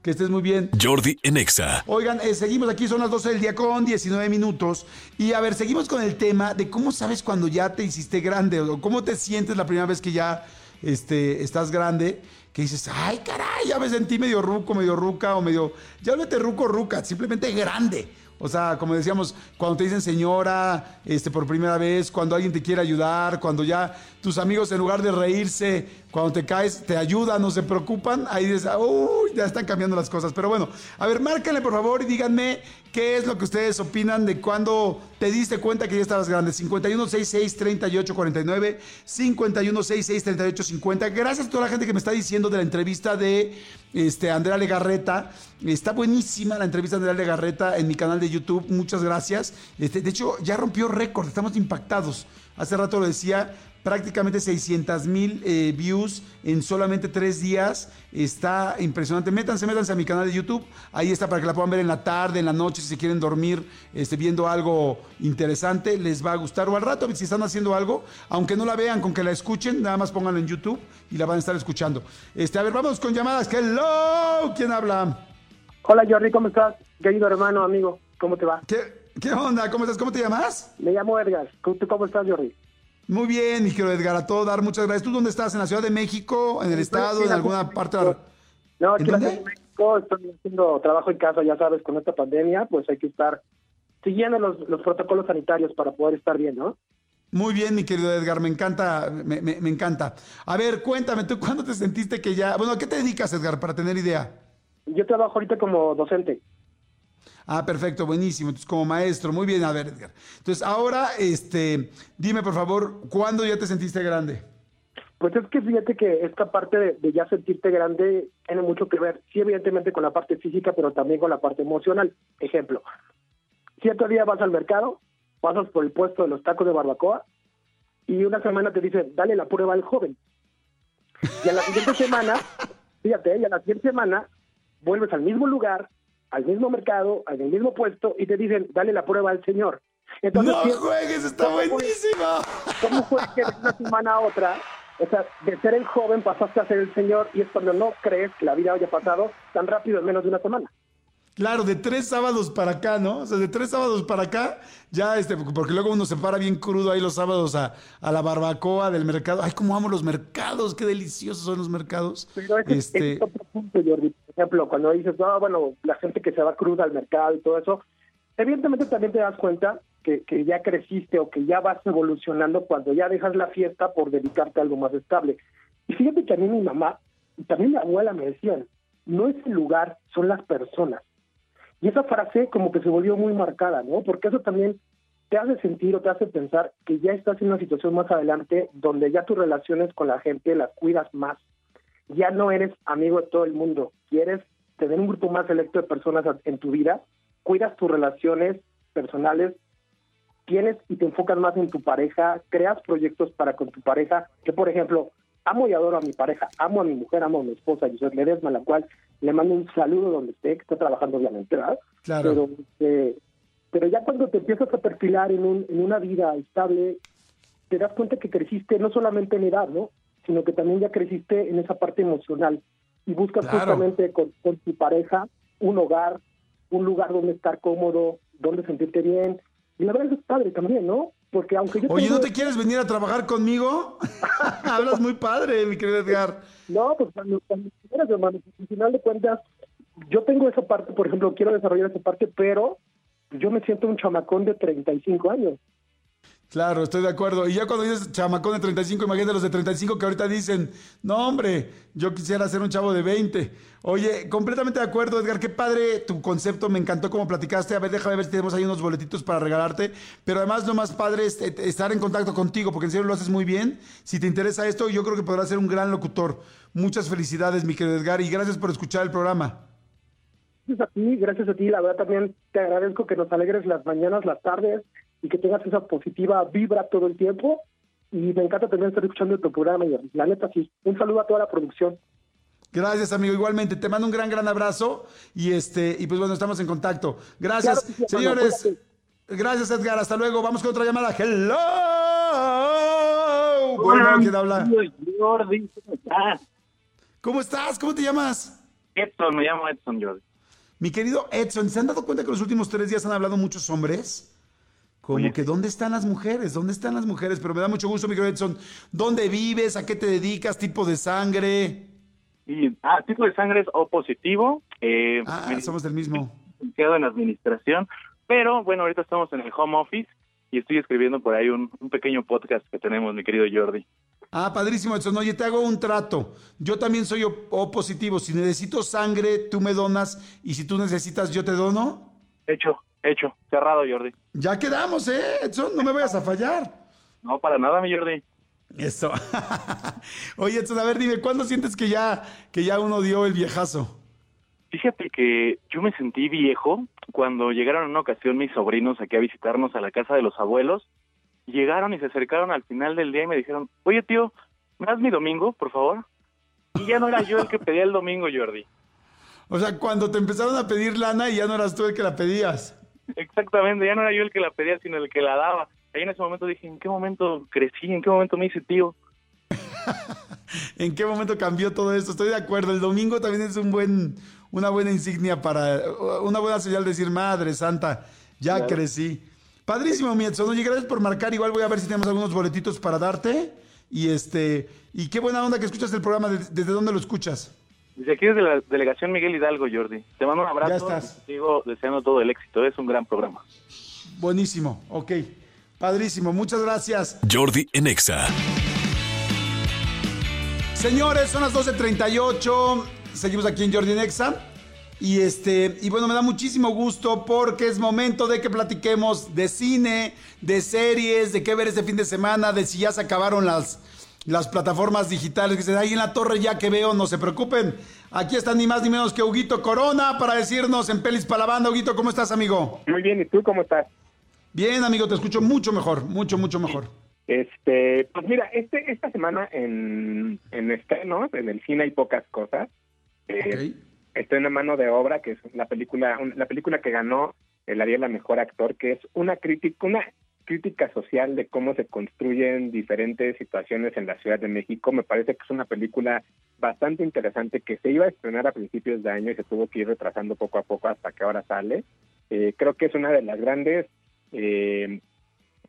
Que estés muy bien. Jordi Enexa. Oigan, eh, seguimos aquí, son las 12 del día con 19 minutos. Y a ver, seguimos con el tema de cómo sabes cuando ya te hiciste grande o cómo te sientes la primera vez que ya este, estás grande que dices, ay, caray, ya me sentí medio ruco, medio ruca o medio, ya olvídate ruco, ruca, simplemente grande. O sea, como decíamos, cuando te dicen señora, este, por primera vez, cuando alguien te quiere ayudar, cuando ya tus amigos en lugar de reírse, cuando te caes, te ayudan, no se preocupan, ahí dices, uy, ya están cambiando las cosas. Pero bueno, a ver, márquenle por favor y díganme qué es lo que ustedes opinan de cuando te diste cuenta que ya estabas grande. 5166-3849, 5166-3850. Gracias a toda la gente que me está diciendo de la entrevista de este, Andrea Legarreta. Está buenísima la entrevista de Andrea Legarreta en mi canal de YouTube. Muchas gracias. Este, de hecho, ya rompió récord, estamos impactados. Hace rato lo decía, prácticamente 600 mil eh, views en solamente tres días. Está impresionante. Métanse, métanse a mi canal de YouTube. Ahí está para que la puedan ver en la tarde, en la noche, si se quieren dormir este, viendo algo interesante. Les va a gustar. O al rato, si están haciendo algo, aunque no la vean, con que la escuchen, nada más pónganla en YouTube y la van a estar escuchando. Este, a ver, vamos con llamadas. Hello, ¿quién habla? Hola Jordi, ¿cómo estás? Querido hermano, amigo, ¿cómo te va? ¿Qué, qué onda? ¿Cómo estás? ¿Cómo te llamas? Me llamo Edgar. ¿Tú cómo estás, Jordi? Muy bien, mi querido Edgar, a todo dar muchas gracias. ¿Tú dónde estás? ¿En la Ciudad de México? ¿En el estado? ¿En alguna parte. No, aquí en México estoy haciendo trabajo en casa, ya sabes, con esta pandemia, pues hay que estar siguiendo los, los protocolos sanitarios para poder estar bien, ¿no? Muy bien, mi querido Edgar, me encanta, me, me, me, encanta. A ver, cuéntame, ¿tú cuándo te sentiste que ya... Bueno, ¿a qué te dedicas, Edgar, para tener idea? Yo trabajo ahorita como docente. Ah, perfecto, buenísimo. Entonces, como maestro, muy bien, a ver, Edgar. Entonces, ahora, este, dime por favor, ¿cuándo ya te sentiste grande? Pues es que fíjate que esta parte de, de, ya sentirte grande tiene mucho que ver, sí, evidentemente con la parte física, pero también con la parte emocional. Ejemplo, cierto día vas al mercado, pasas por el puesto de los tacos de barbacoa y una semana te dicen, dale la prueba al joven. Y a la siguiente semana, fíjate, y a la siguiente semana vuelves al mismo lugar, al mismo mercado, al mismo puesto y te dicen, dale la prueba al señor. Entonces, no juegues, está buenísima. ¿Cómo fue que de una semana a otra, o sea, de ser el joven pasaste a ser el señor y es cuando no crees que la vida haya pasado tan rápido en menos de una semana? Claro, de tres sábados para acá, ¿no? O sea, de tres sábados para acá, ya este, porque luego uno se para bien crudo ahí los sábados a, a la barbacoa del mercado. Ay, cómo amo los mercados, qué deliciosos son los mercados. Pero ese, este... es otro punto, Jordi. Por ejemplo, cuando dices, no, bueno, la gente que se va cruda al mercado y todo eso, evidentemente también te das cuenta que, que ya creciste o que ya vas evolucionando cuando ya dejas la fiesta por dedicarte a algo más estable. Y fíjate que a mí mi mamá y también mi abuela me decían, no es el lugar, son las personas. Y esa frase como que se volvió muy marcada, ¿no? Porque eso también te hace sentir o te hace pensar que ya estás en una situación más adelante donde ya tus relaciones con la gente las cuidas más. Ya no eres amigo de todo el mundo, quieres tener un grupo más selecto de personas en tu vida, cuidas tus relaciones personales, tienes y te enfocas más en tu pareja, creas proyectos para con tu pareja, que por ejemplo, amo y adoro a mi pareja, amo a mi mujer, amo a mi esposa, José Ledesma, la cual le mando un saludo donde esté, que está trabajando obviamente, ¿verdad? Claro. Pero, eh, pero ya cuando te empiezas a perfilar en, un, en una vida estable, te das cuenta que creciste no solamente en edad, ¿no? Sino que también ya creciste en esa parte emocional y buscas Claro. justamente con, con tu pareja un hogar, un lugar donde estar cómodo, donde sentirte bien. Y la verdad es padre también, ¿no? Porque aunque yo Oye, tengo- ¿no te quieres venir a trabajar conmigo? Hablas muy padre, mi querido Edgar. No, pues cuando, cuando quieras, hermano, pues, al final de cuentas, yo tengo esa parte, por ejemplo, quiero desarrollar esa parte, pero yo me siento un chamacón de 35 años. Claro, estoy de acuerdo. Y ya cuando dices chamacón de 35, imagínate los de 35 que ahorita dicen, no hombre, yo quisiera ser un chavo de 20. Oye, completamente de acuerdo, Edgar, qué padre tu concepto, me encantó como platicaste. A ver, déjame ver si tenemos ahí unos boletitos para regalarte. Pero además lo más padre es eh, estar en contacto contigo, porque en serio lo haces muy bien. Si te interesa esto, yo creo que podrás ser un gran locutor. Muchas felicidades, mi querido Edgar, y gracias por escuchar el programa. Gracias a ti, gracias a ti, la verdad también te agradezco que nos alegres las mañanas, las tardes y que tengas esa positiva vibra todo el tiempo. Y me encanta también estar escuchando tu programa y la neta sí. Un saludo a toda la producción. Gracias, amigo. Igualmente, te mando un gran, gran abrazo y este, y pues bueno, estamos en contacto. Gracias, Claro sí, señores. Gracias, Edgar. Hasta luego. Vamos con otra llamada. Hello. Bueno, ¿quién habla? Jordi, ¿cómo estás? ¿Cómo estás? ¿Cómo te llamas? Edson, me llamo Edson Jordi. Mi querido Edson, ¿se han dado cuenta que los últimos tres días han hablado muchos hombres? Como Oye, que ¿dónde están las mujeres? ¿Dónde están las mujeres? Pero me da mucho gusto, mi querido Edson. ¿Dónde vives? ¿A qué te dedicas? ¿Tipo de sangre? Y, ah, tipo de sangre es O positivo. Eh, Ah, somos del mismo. licenciado en administración. Pero bueno, ahorita estamos en el home office y estoy escribiendo por ahí un, un pequeño podcast que tenemos, mi querido Jordi. Ah, padrísimo, Edson. Oye, te hago un trato. Yo también soy O, O positivo. Si necesito sangre, tú me donas. Y si tú necesitas, yo te dono. Hecho, hecho, cerrado, Jordi. Ya quedamos, ¿eh, Edson? No me vayas a fallar. No, para nada, mi Jordi. Eso. Oye, Edson, a ver, dime, ¿cuándo sientes que ya, que ya uno dio el viejazo? Fíjate que yo me sentí viejo cuando llegaron en una ocasión mis sobrinos aquí a visitarnos a la casa de los abuelos. Llegaron y se acercaron al final del día y me dijeron, oye tío, ¿me das mi domingo, por favor? Y ya no era yo el que pedía el domingo, Jordi. O sea, cuando te empezaron a pedir lana y ya no eras tú el que la pedías. Exactamente, ya no era yo el que la pedía, sino el que la daba. Ahí en ese momento dije, ¿en qué momento crecí? ¿En qué momento me hice tío? ¿En qué momento cambió todo esto? Estoy de acuerdo. El domingo también es un buen, una buena insignia para, una buena señal de decir, Madre Santa, ya crecí. Padrísimo, mi Edson. Oye, gracias por marcar. Igual voy a ver si tenemos algunos boletitos para darte. Y este, y qué buena onda que escuchas el programa. ¿Desde, desde dónde lo escuchas? Desde aquí desde la delegación Miguel Hidalgo, Jordi. Te mando un abrazo. Ya estás. y Sigo deseando todo el éxito. Es un gran programa. Buenísimo. Ok. Padrísimo. Muchas gracias. Jordi en Exa. Señores, son las 12.38. Seguimos aquí en Jordi Nexa. Y este, y bueno, me da muchísimo gusto porque es momento de que platiquemos de cine, de series, de qué ver este fin de semana, de si ya se acabaron las, las plataformas digitales. Que dicen, ahí en la torre ya que veo, no se preocupen. Aquí está ni más ni menos que Huguito Corona para decirnos en Pelis para la banda. Huguito, ¿cómo estás, amigo? Muy bien, ¿y tú cómo estás? Bien, amigo, te escucho mucho mejor, mucho, mucho mejor. Este, pues mira, este, esta semana en, en estrenos, en el cine hay pocas cosas. Eh, Estoy en mano de obra, que es la película, un- la película que ganó el Ariel a mejor actor, que es una crítica, una crítica social de cómo se construyen diferentes situaciones en la Ciudad de México. Me parece que es una película bastante interesante que se iba a estrenar a principios de año y se tuvo que ir retrasando poco a poco hasta que ahora sale. Eh, creo que es una de las grandes eh,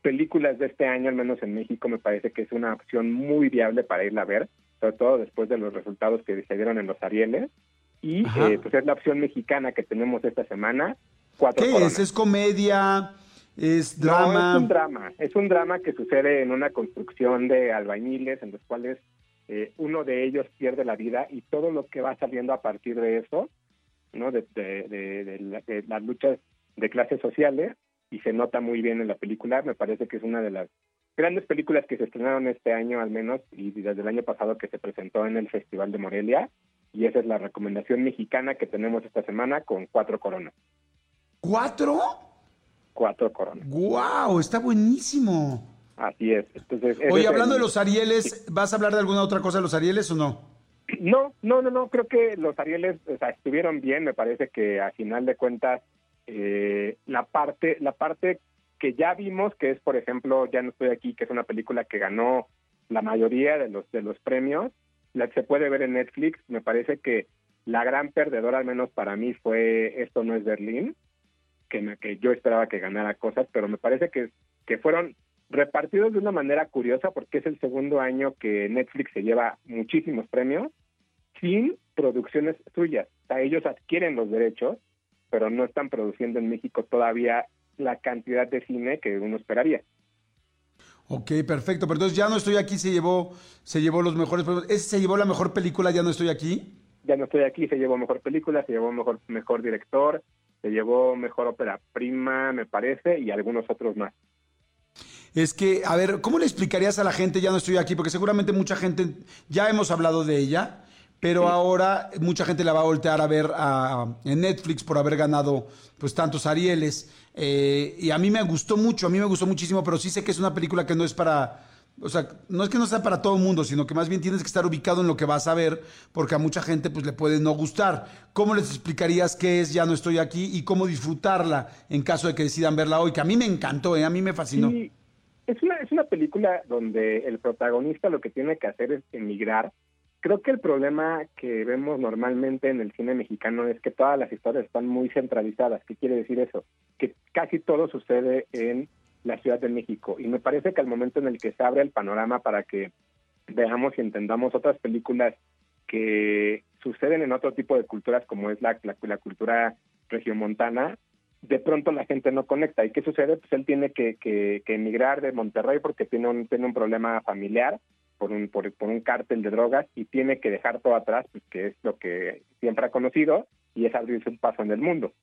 películas de este año, al menos en México, me parece que es una opción muy viable para irla a ver, sobre todo después de los resultados que se dieron en los Arieles. Y eh, pues es la opción mexicana que tenemos esta semana. Cuatro ¿Qué coronas. es? ¿Es comedia? ¿Es No, drama? es un drama. Es un drama que sucede en una construcción de albañiles en los cuales eh, uno de ellos pierde la vida y todo lo que va saliendo a partir de eso, ¿no? De- de- de la- de las luchas de clases sociales y se nota muy bien en la película. Me parece que es una de las grandes películas que se estrenaron este año al menos y desde el año pasado que se presentó en el Festival de Morelia. Y esa es la recomendación mexicana que tenemos esta semana con cuatro coronas. ¿Cuatro? Cuatro coronas. ¡Guau! Está buenísimo. Así es. Entonces, Oye, hablando el- de los Arieles, ¿vas a hablar de alguna otra cosa de los Arieles o no? No, no, no, no, creo que los Arieles o sea, estuvieron bien, me parece que a final de cuentas eh, la parte la parte que ya vimos, que es por ejemplo, Ya no estoy aquí, que es una película que ganó la mayoría de los de los premios, la que se puede ver en Netflix, me parece que la gran perdedora, al menos para mí, fue Esto no es Berlín, que, me- que yo esperaba que ganara cosas, pero me parece que, que fueron repartidos de una manera curiosa porque es el segundo año que Netflix se lleva muchísimos premios sin producciones suyas. O sea, ellos adquieren los derechos, pero no están produciendo en México todavía la cantidad de cine que uno esperaría. Ok, perfecto. Pero entonces ya no estoy aquí, se llevó, se llevó los mejores premios. ¿Ese se llevó la mejor película, ya no estoy aquí? Ya no estoy aquí, se llevó mejor película, se llevó mejor mejor director, se llevó mejor ópera prima, me parece, y algunos otros más. Es que, a ver, ¿cómo le explicarías a la gente, ya no estoy aquí? Porque seguramente mucha gente, ya hemos hablado de ella, pero ahora mucha gente la va a voltear a ver a- en Netflix por haber ganado pues tantos Arieles. Eh, y a mí me gustó mucho, a mí me gustó muchísimo, pero sí sé que es una película que no es para, o sea, no es que no sea para todo el mundo, sino que más bien tienes que estar ubicado en lo que vas a ver, porque a mucha gente pues le puede no gustar. ¿Cómo les explicarías qué es Ya no estoy aquí y cómo disfrutarla en caso de que decidan verla hoy? Que a mí me encantó, ¿eh? a mí me fascinó. Es una, es una película donde el protagonista lo que tiene que hacer es emigrar. Creo que el problema que vemos normalmente en el cine mexicano es que todas las historias están muy centralizadas. ¿Qué quiere decir eso? Que casi todo sucede en la Ciudad de México. Y me parece que al momento en el que se abre el panorama para que veamos y entendamos otras películas que suceden en otro tipo de culturas como es la, la, la cultura regiomontana, de pronto la gente no conecta. ¿Y qué sucede? Pues él tiene que, que, que emigrar de Monterrey porque tiene un, tiene un problema familiar por un, por, por un cártel de drogas y tiene que dejar todo atrás, pues, que es lo que siempre ha conocido, y es abrirse un paso en el mundo.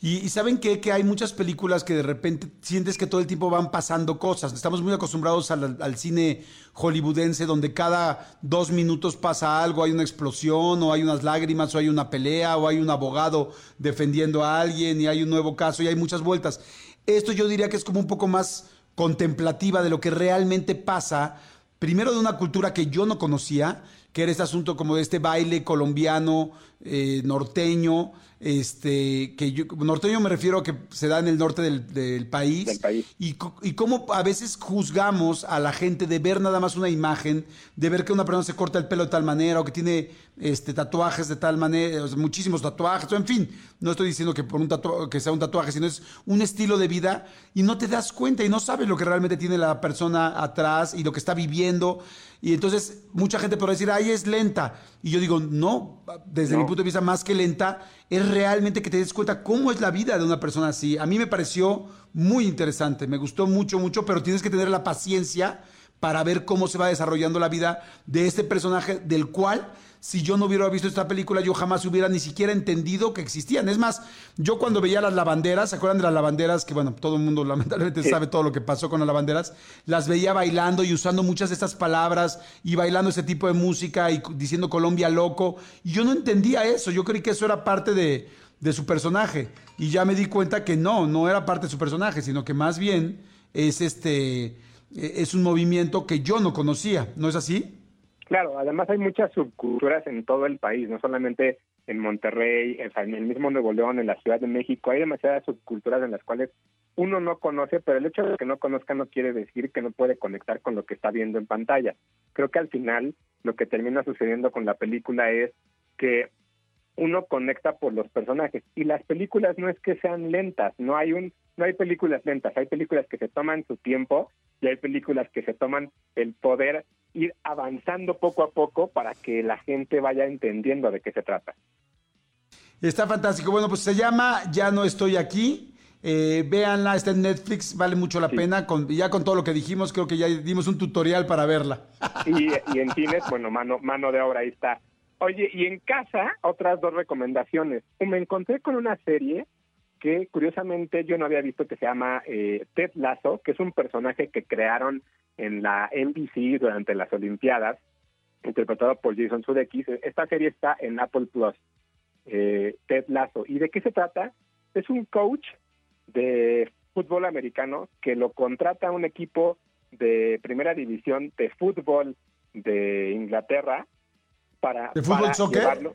Y, saben que hay muchas películas que de repente sientes que todo el tiempo van pasando cosas. Estamos muy acostumbrados al, al cine hollywoodense donde cada dos minutos pasa algo, hay una explosión o hay unas lágrimas o hay una pelea o hay un abogado defendiendo a alguien y hay un nuevo caso y hay muchas vueltas. Esto yo diría que es como un poco más contemplativa de lo que realmente pasa, primero de una cultura que yo no conocía, que era este asunto como de este baile colombiano, eh, norteño, este, que yo, norteño me refiero a que se da en el norte del, del país, Del país. Y, cómo a veces juzgamos a la gente de ver nada más una imagen, de ver que una persona se corta el pelo de tal manera o que tiene este, tatuajes de tal manera, o sea, muchísimos tatuajes, o en fin, no estoy diciendo que, por un tatu- que sea un tatuaje, sino es un estilo de vida y no te das cuenta y no sabes lo que realmente tiene la persona atrás y lo que está viviendo. Y entonces mucha gente podrá decir, ay, es lenta. Y yo digo, no, desde No. mi punto de vista, más que lenta, es realmente que te des cuenta cómo es la vida de una persona así. A mí me pareció muy interesante, me gustó mucho, mucho, pero tienes que tener la paciencia para ver cómo se va desarrollando la vida de este personaje del cual si yo no hubiera visto esta película, yo jamás hubiera ni siquiera entendido que existían. Es más, yo cuando veía las lavanderas, ¿se acuerdan de las lavanderas? Que bueno, todo el mundo lamentablemente sabe todo lo que pasó con las lavanderas. Las veía bailando y usando muchas de estas palabras y bailando ese tipo de música y diciendo Colombia loco. Y yo no entendía eso. Yo creí que eso era parte de, de su personaje. Y ya me di cuenta que no, no era parte de su personaje, sino que más bien es este es un movimiento que yo no conocía. ¿No es así? Claro, además hay muchas subculturas en todo el país, no solamente en Monterrey, en el mismo Nuevo León, en la Ciudad de México, hay demasiadas subculturas en las cuales uno no conoce, pero el hecho de que no conozca no quiere decir que no puede conectar con lo que está viendo en pantalla. Creo que al final lo que termina sucediendo con la película es que uno conecta por los personajes y las películas no es que sean lentas, no hay un no hay películas lentas, hay películas que se toman su tiempo y hay películas que se toman el poder ir avanzando poco a poco para que la gente vaya entendiendo de qué se trata. Está fantástico. Bueno, pues se llama Ya no estoy aquí. Eh, véanla, está en Netflix, vale mucho la pena. Con, ya con todo lo que dijimos, creo que ya dimos un tutorial para verla. Y, y en cines, bueno, mano, mano de obra ahí está. Oye, y en casa, otras dos recomendaciones. Me encontré con una serie que curiosamente yo no había visto que se llama eh, Ted Lasso, que es un personaje que crearon en la NBC durante las Olimpiadas, interpretado por Jason Sudeikis. Esta serie está en Apple Plus, eh, Ted Lasso. ¿Y de qué se trata? Es un coach de fútbol americano que lo contrata a un equipo de primera división de fútbol de Inglaterra para, ¿De fútbol soccer? llevarlo,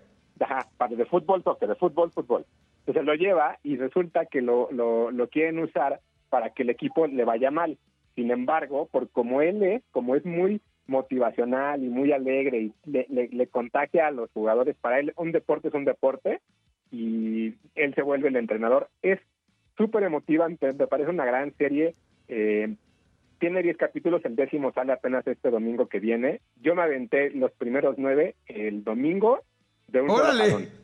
para de fútbol soccer, de fútbol fútbol. Entonces lo lleva y resulta que lo, lo, lo quieren usar para que el equipo le vaya mal. Sin embargo, por como él es, como es muy motivacional y muy alegre y le, le, contagia a los jugadores, para él un deporte es un deporte y él se vuelve el entrenador. Es súper emotiva, me parece una gran serie. Eh, tiene 10 capítulos, el décimo sale apenas este domingo que viene. Yo me aventé los primeros nueve el domingo de un ¡Órale!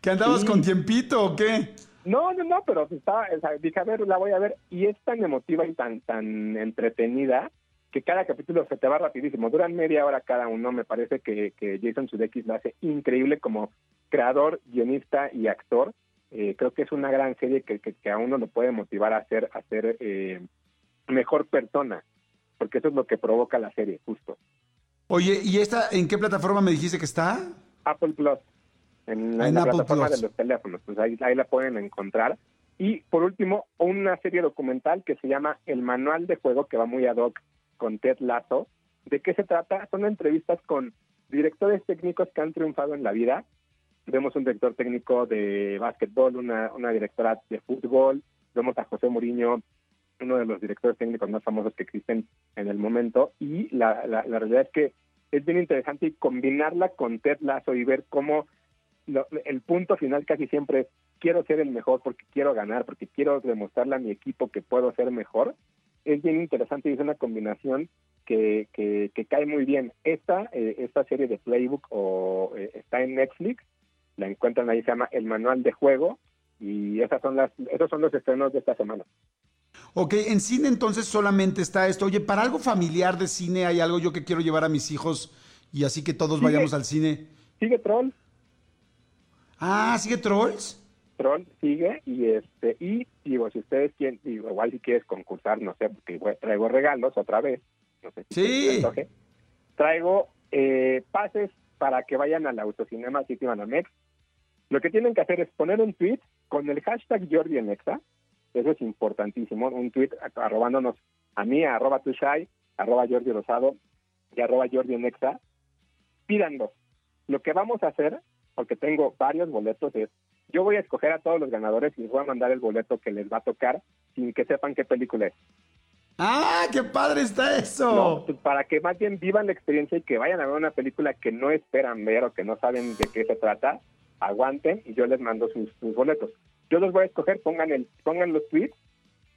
¿Que andabas con tiempito o qué? No, no, no, pero estaba, o sea, dije, a ver, la voy a ver, y es tan emotiva y tan, tan entretenida que cada capítulo se te va rapidísimo. Duran media hora cada uno. Me parece que, que Jason Sudeikis lo hace increíble como creador, guionista y actor. Eh, creo que es una gran serie que, que, a uno lo puede motivar a ser, a ser eh, mejor persona, porque eso es lo que provoca la serie, justo. Oye, ¿y esta en qué plataforma me dijiste que está? Apple Plus en, la plataforma de los teléfonos, pues ahí, ahí la pueden encontrar. Y por último, una serie documental que se llama El Manual de Juego, que va muy ad hoc con Ted Lasso. ¿De qué se trata? Son entrevistas con directores técnicos que han triunfado en la vida. Vemos un director técnico de básquetbol, una, una directora de fútbol, vemos a José Mourinho, uno de los directores técnicos más famosos que existen en el momento, y la, la, la realidad es que es bien interesante y combinarla con Ted Lasso y ver cómo el punto final casi siempre es quiero ser el mejor porque quiero ganar, porque quiero demostrarle a mi equipo que puedo ser mejor. Es bien interesante y es una combinación que, que, cae muy bien. Esta, eh, esta serie de Playbook o, eh, está en Netflix, la encuentran ahí, se llama El Manual de Juego y esas son las, esos son los estrenos de esta semana. Ok, en cine entonces solamente está esto. Oye, para algo familiar de cine hay algo yo que quiero llevar a mis hijos y así que todos vayamos al cine. Sigue Troll. Ah, ¿sigue Trolls? Troll sigue y este y digo si ustedes quieren igual si quieres concursar no sé porque traigo regalos otra vez no sé sí. traigo eh, pases para que vayan al autocinema City Banamex. Lo que tienen que hacer es poner un tweet con el hashtag Jordi Nexa. Eso es importantísimo un tweet arrobándonos a mí a arroba tushai arroba Jordi Rosado y arroba Jordi Nexa pidando lo que vamos a hacer porque tengo varios boletos, es yo voy a escoger a todos los ganadores y les voy a mandar el boleto que les va a tocar sin que sepan qué película es. ¡Ah, qué padre está eso! Pues, para que más bien vivan la experiencia y que vayan a ver una película que no esperan ver o que no saben de qué se trata, aguanten y yo les mando sus, boletos. Yo los voy a escoger, pongan el, pongan los tweets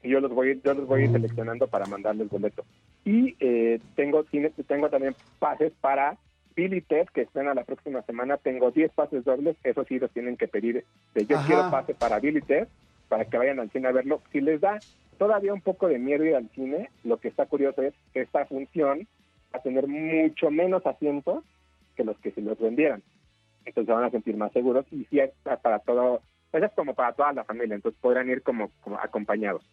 y yo los voy, yo los voy a ir seleccionando para mandarles boleto. Y eh, tengo, tengo también pases para Billy Ted, que a la próxima semana, tengo 10 pases dobles, eso sí los tienen que pedir. De yo quiero pase para Billy Ted para que vayan al cine a verlo. Si les da todavía un poco de miedo ir al cine, lo que está curioso es que esta función va a tener mucho menos asientos que los que se los vendieran. Entonces se van a sentir más seguros y si es para todo, pues es como para toda la familia, entonces podrán ir como, como acompañados.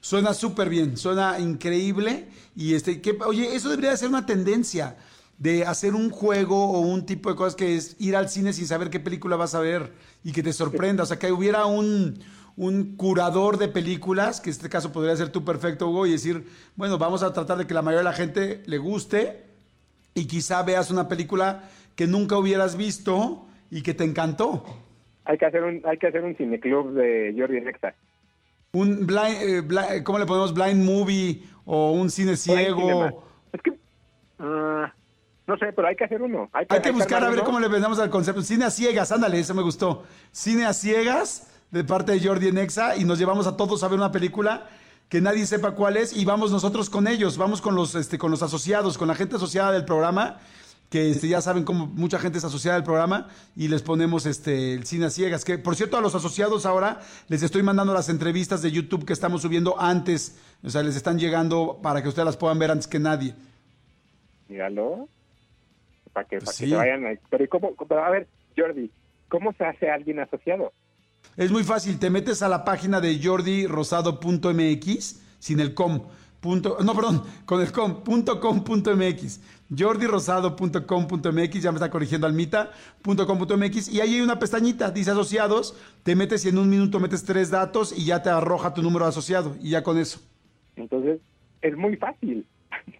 Suena súper bien, suena increíble y este, que, oye, eso debería ser una tendencia de hacer un juego o un tipo de cosas que es ir al cine sin saber qué película vas a ver y que te sorprenda, o sea, que hubiera un, un curador de películas, que en este caso podría ser tú perfecto, Hugo, y decir, bueno, vamos a tratar de que la mayoría de la gente le guste y quizá veas una película que nunca hubieras visto y que te encantó. Hay que hacer un, hay que hacer un cineclub de Jordi Nexa. Un blind, eh, ¿cómo le ponemos? Blind movie o un cine ciego. Es que, uh, no sé, pero hay que hacer uno. Hay que, buscar a ver cómo le vendamos al concepto. Cine a ciegas, ándale, eso me gustó. Cine a ciegas de parte de Jordi Nexa y nos llevamos a todos a ver una película que nadie sepa cuál es y vamos nosotros con ellos, vamos con los, este, con los asociados, con la gente asociada del programa, que este, ya saben cómo mucha gente es asociada al programa y les ponemos este, el cine a ciegas. Que por cierto, a los asociados ahora les estoy mandando las entrevistas de YouTube que estamos subiendo antes, o sea, les están llegando para que ustedes las puedan ver antes que nadie. Míralo para que, para que vayan a... Pero, ¿cómo, a ver, Jordi, ¿cómo se hace alguien asociado? Es muy fácil, te metes a la página de jordirosado.mx sin el com. Punto, no, perdón, con el com, punto com, punto mx, jordirosado.com.mx, ya me está corrigiendo almita.com.mx, y ahí hay una pestañita, dice asociados, te metes y en un minuto metes tres datos y ya te arroja tu número asociado, y ya con eso. Entonces, es muy fácil.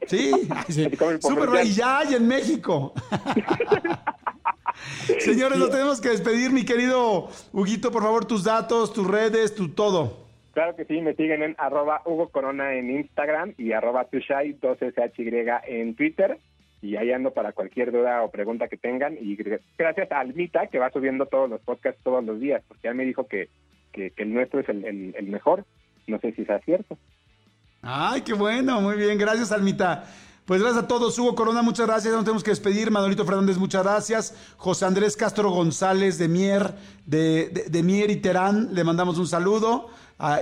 Sí, súper y ya hay en México. Señores, nos tenemos que despedir, mi querido Huguito, por favor, tus datos, tus redes, tu todo. Claro que sí, me siguen en arroba Hugo Corona en Instagram y arroba Tushai 12SHY en Twitter. Y ahí ando para cualquier duda o pregunta que tengan. Y gracias a Almita, que va subiendo todos los podcasts todos los días, porque ya me dijo que, que, el nuestro es el, el mejor. No sé si sea cierto. Ay, qué bueno, muy bien, gracias Almita. Pues gracias a todos. Hugo Corona, muchas gracias. Nos tenemos que despedir. Manolito Fernández, muchas gracias. José Andrés Castro González de Mier, de, de Mier y Terán, le mandamos un saludo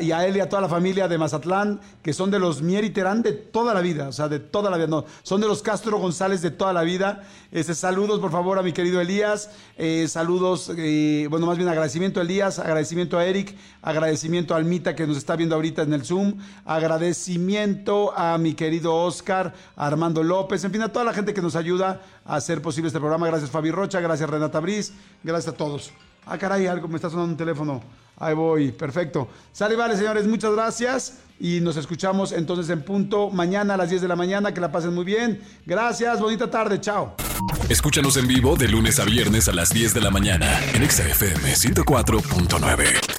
y a él y a toda la familia de Mazatlán, que son de los Mier y Terán de toda la vida, o sea, de toda la vida, no, son de los Castro González de toda la vida. Este, saludos, por favor, a mi querido Elías, eh, saludos, eh, bueno, más bien agradecimiento a Elías, agradecimiento a Eric, agradecimiento a Almita que nos está viendo ahorita en el Zoom, agradecimiento a mi querido Oscar, a Armando López, en fin, a toda la gente que nos ayuda a hacer posible este programa. Gracias Fabi Rocha, gracias Renata Briz, gracias a todos. Ah, caray, algo me está sonando un teléfono. Ahí voy, perfecto. Sale, vale, señores, muchas gracias. Y nos escuchamos entonces en punto mañana a las 10 de la mañana. Que la pasen muy bien. Gracias, bonita tarde, chao. Escúchanos en vivo de lunes a viernes a las 10 de la mañana en XFM 104.9.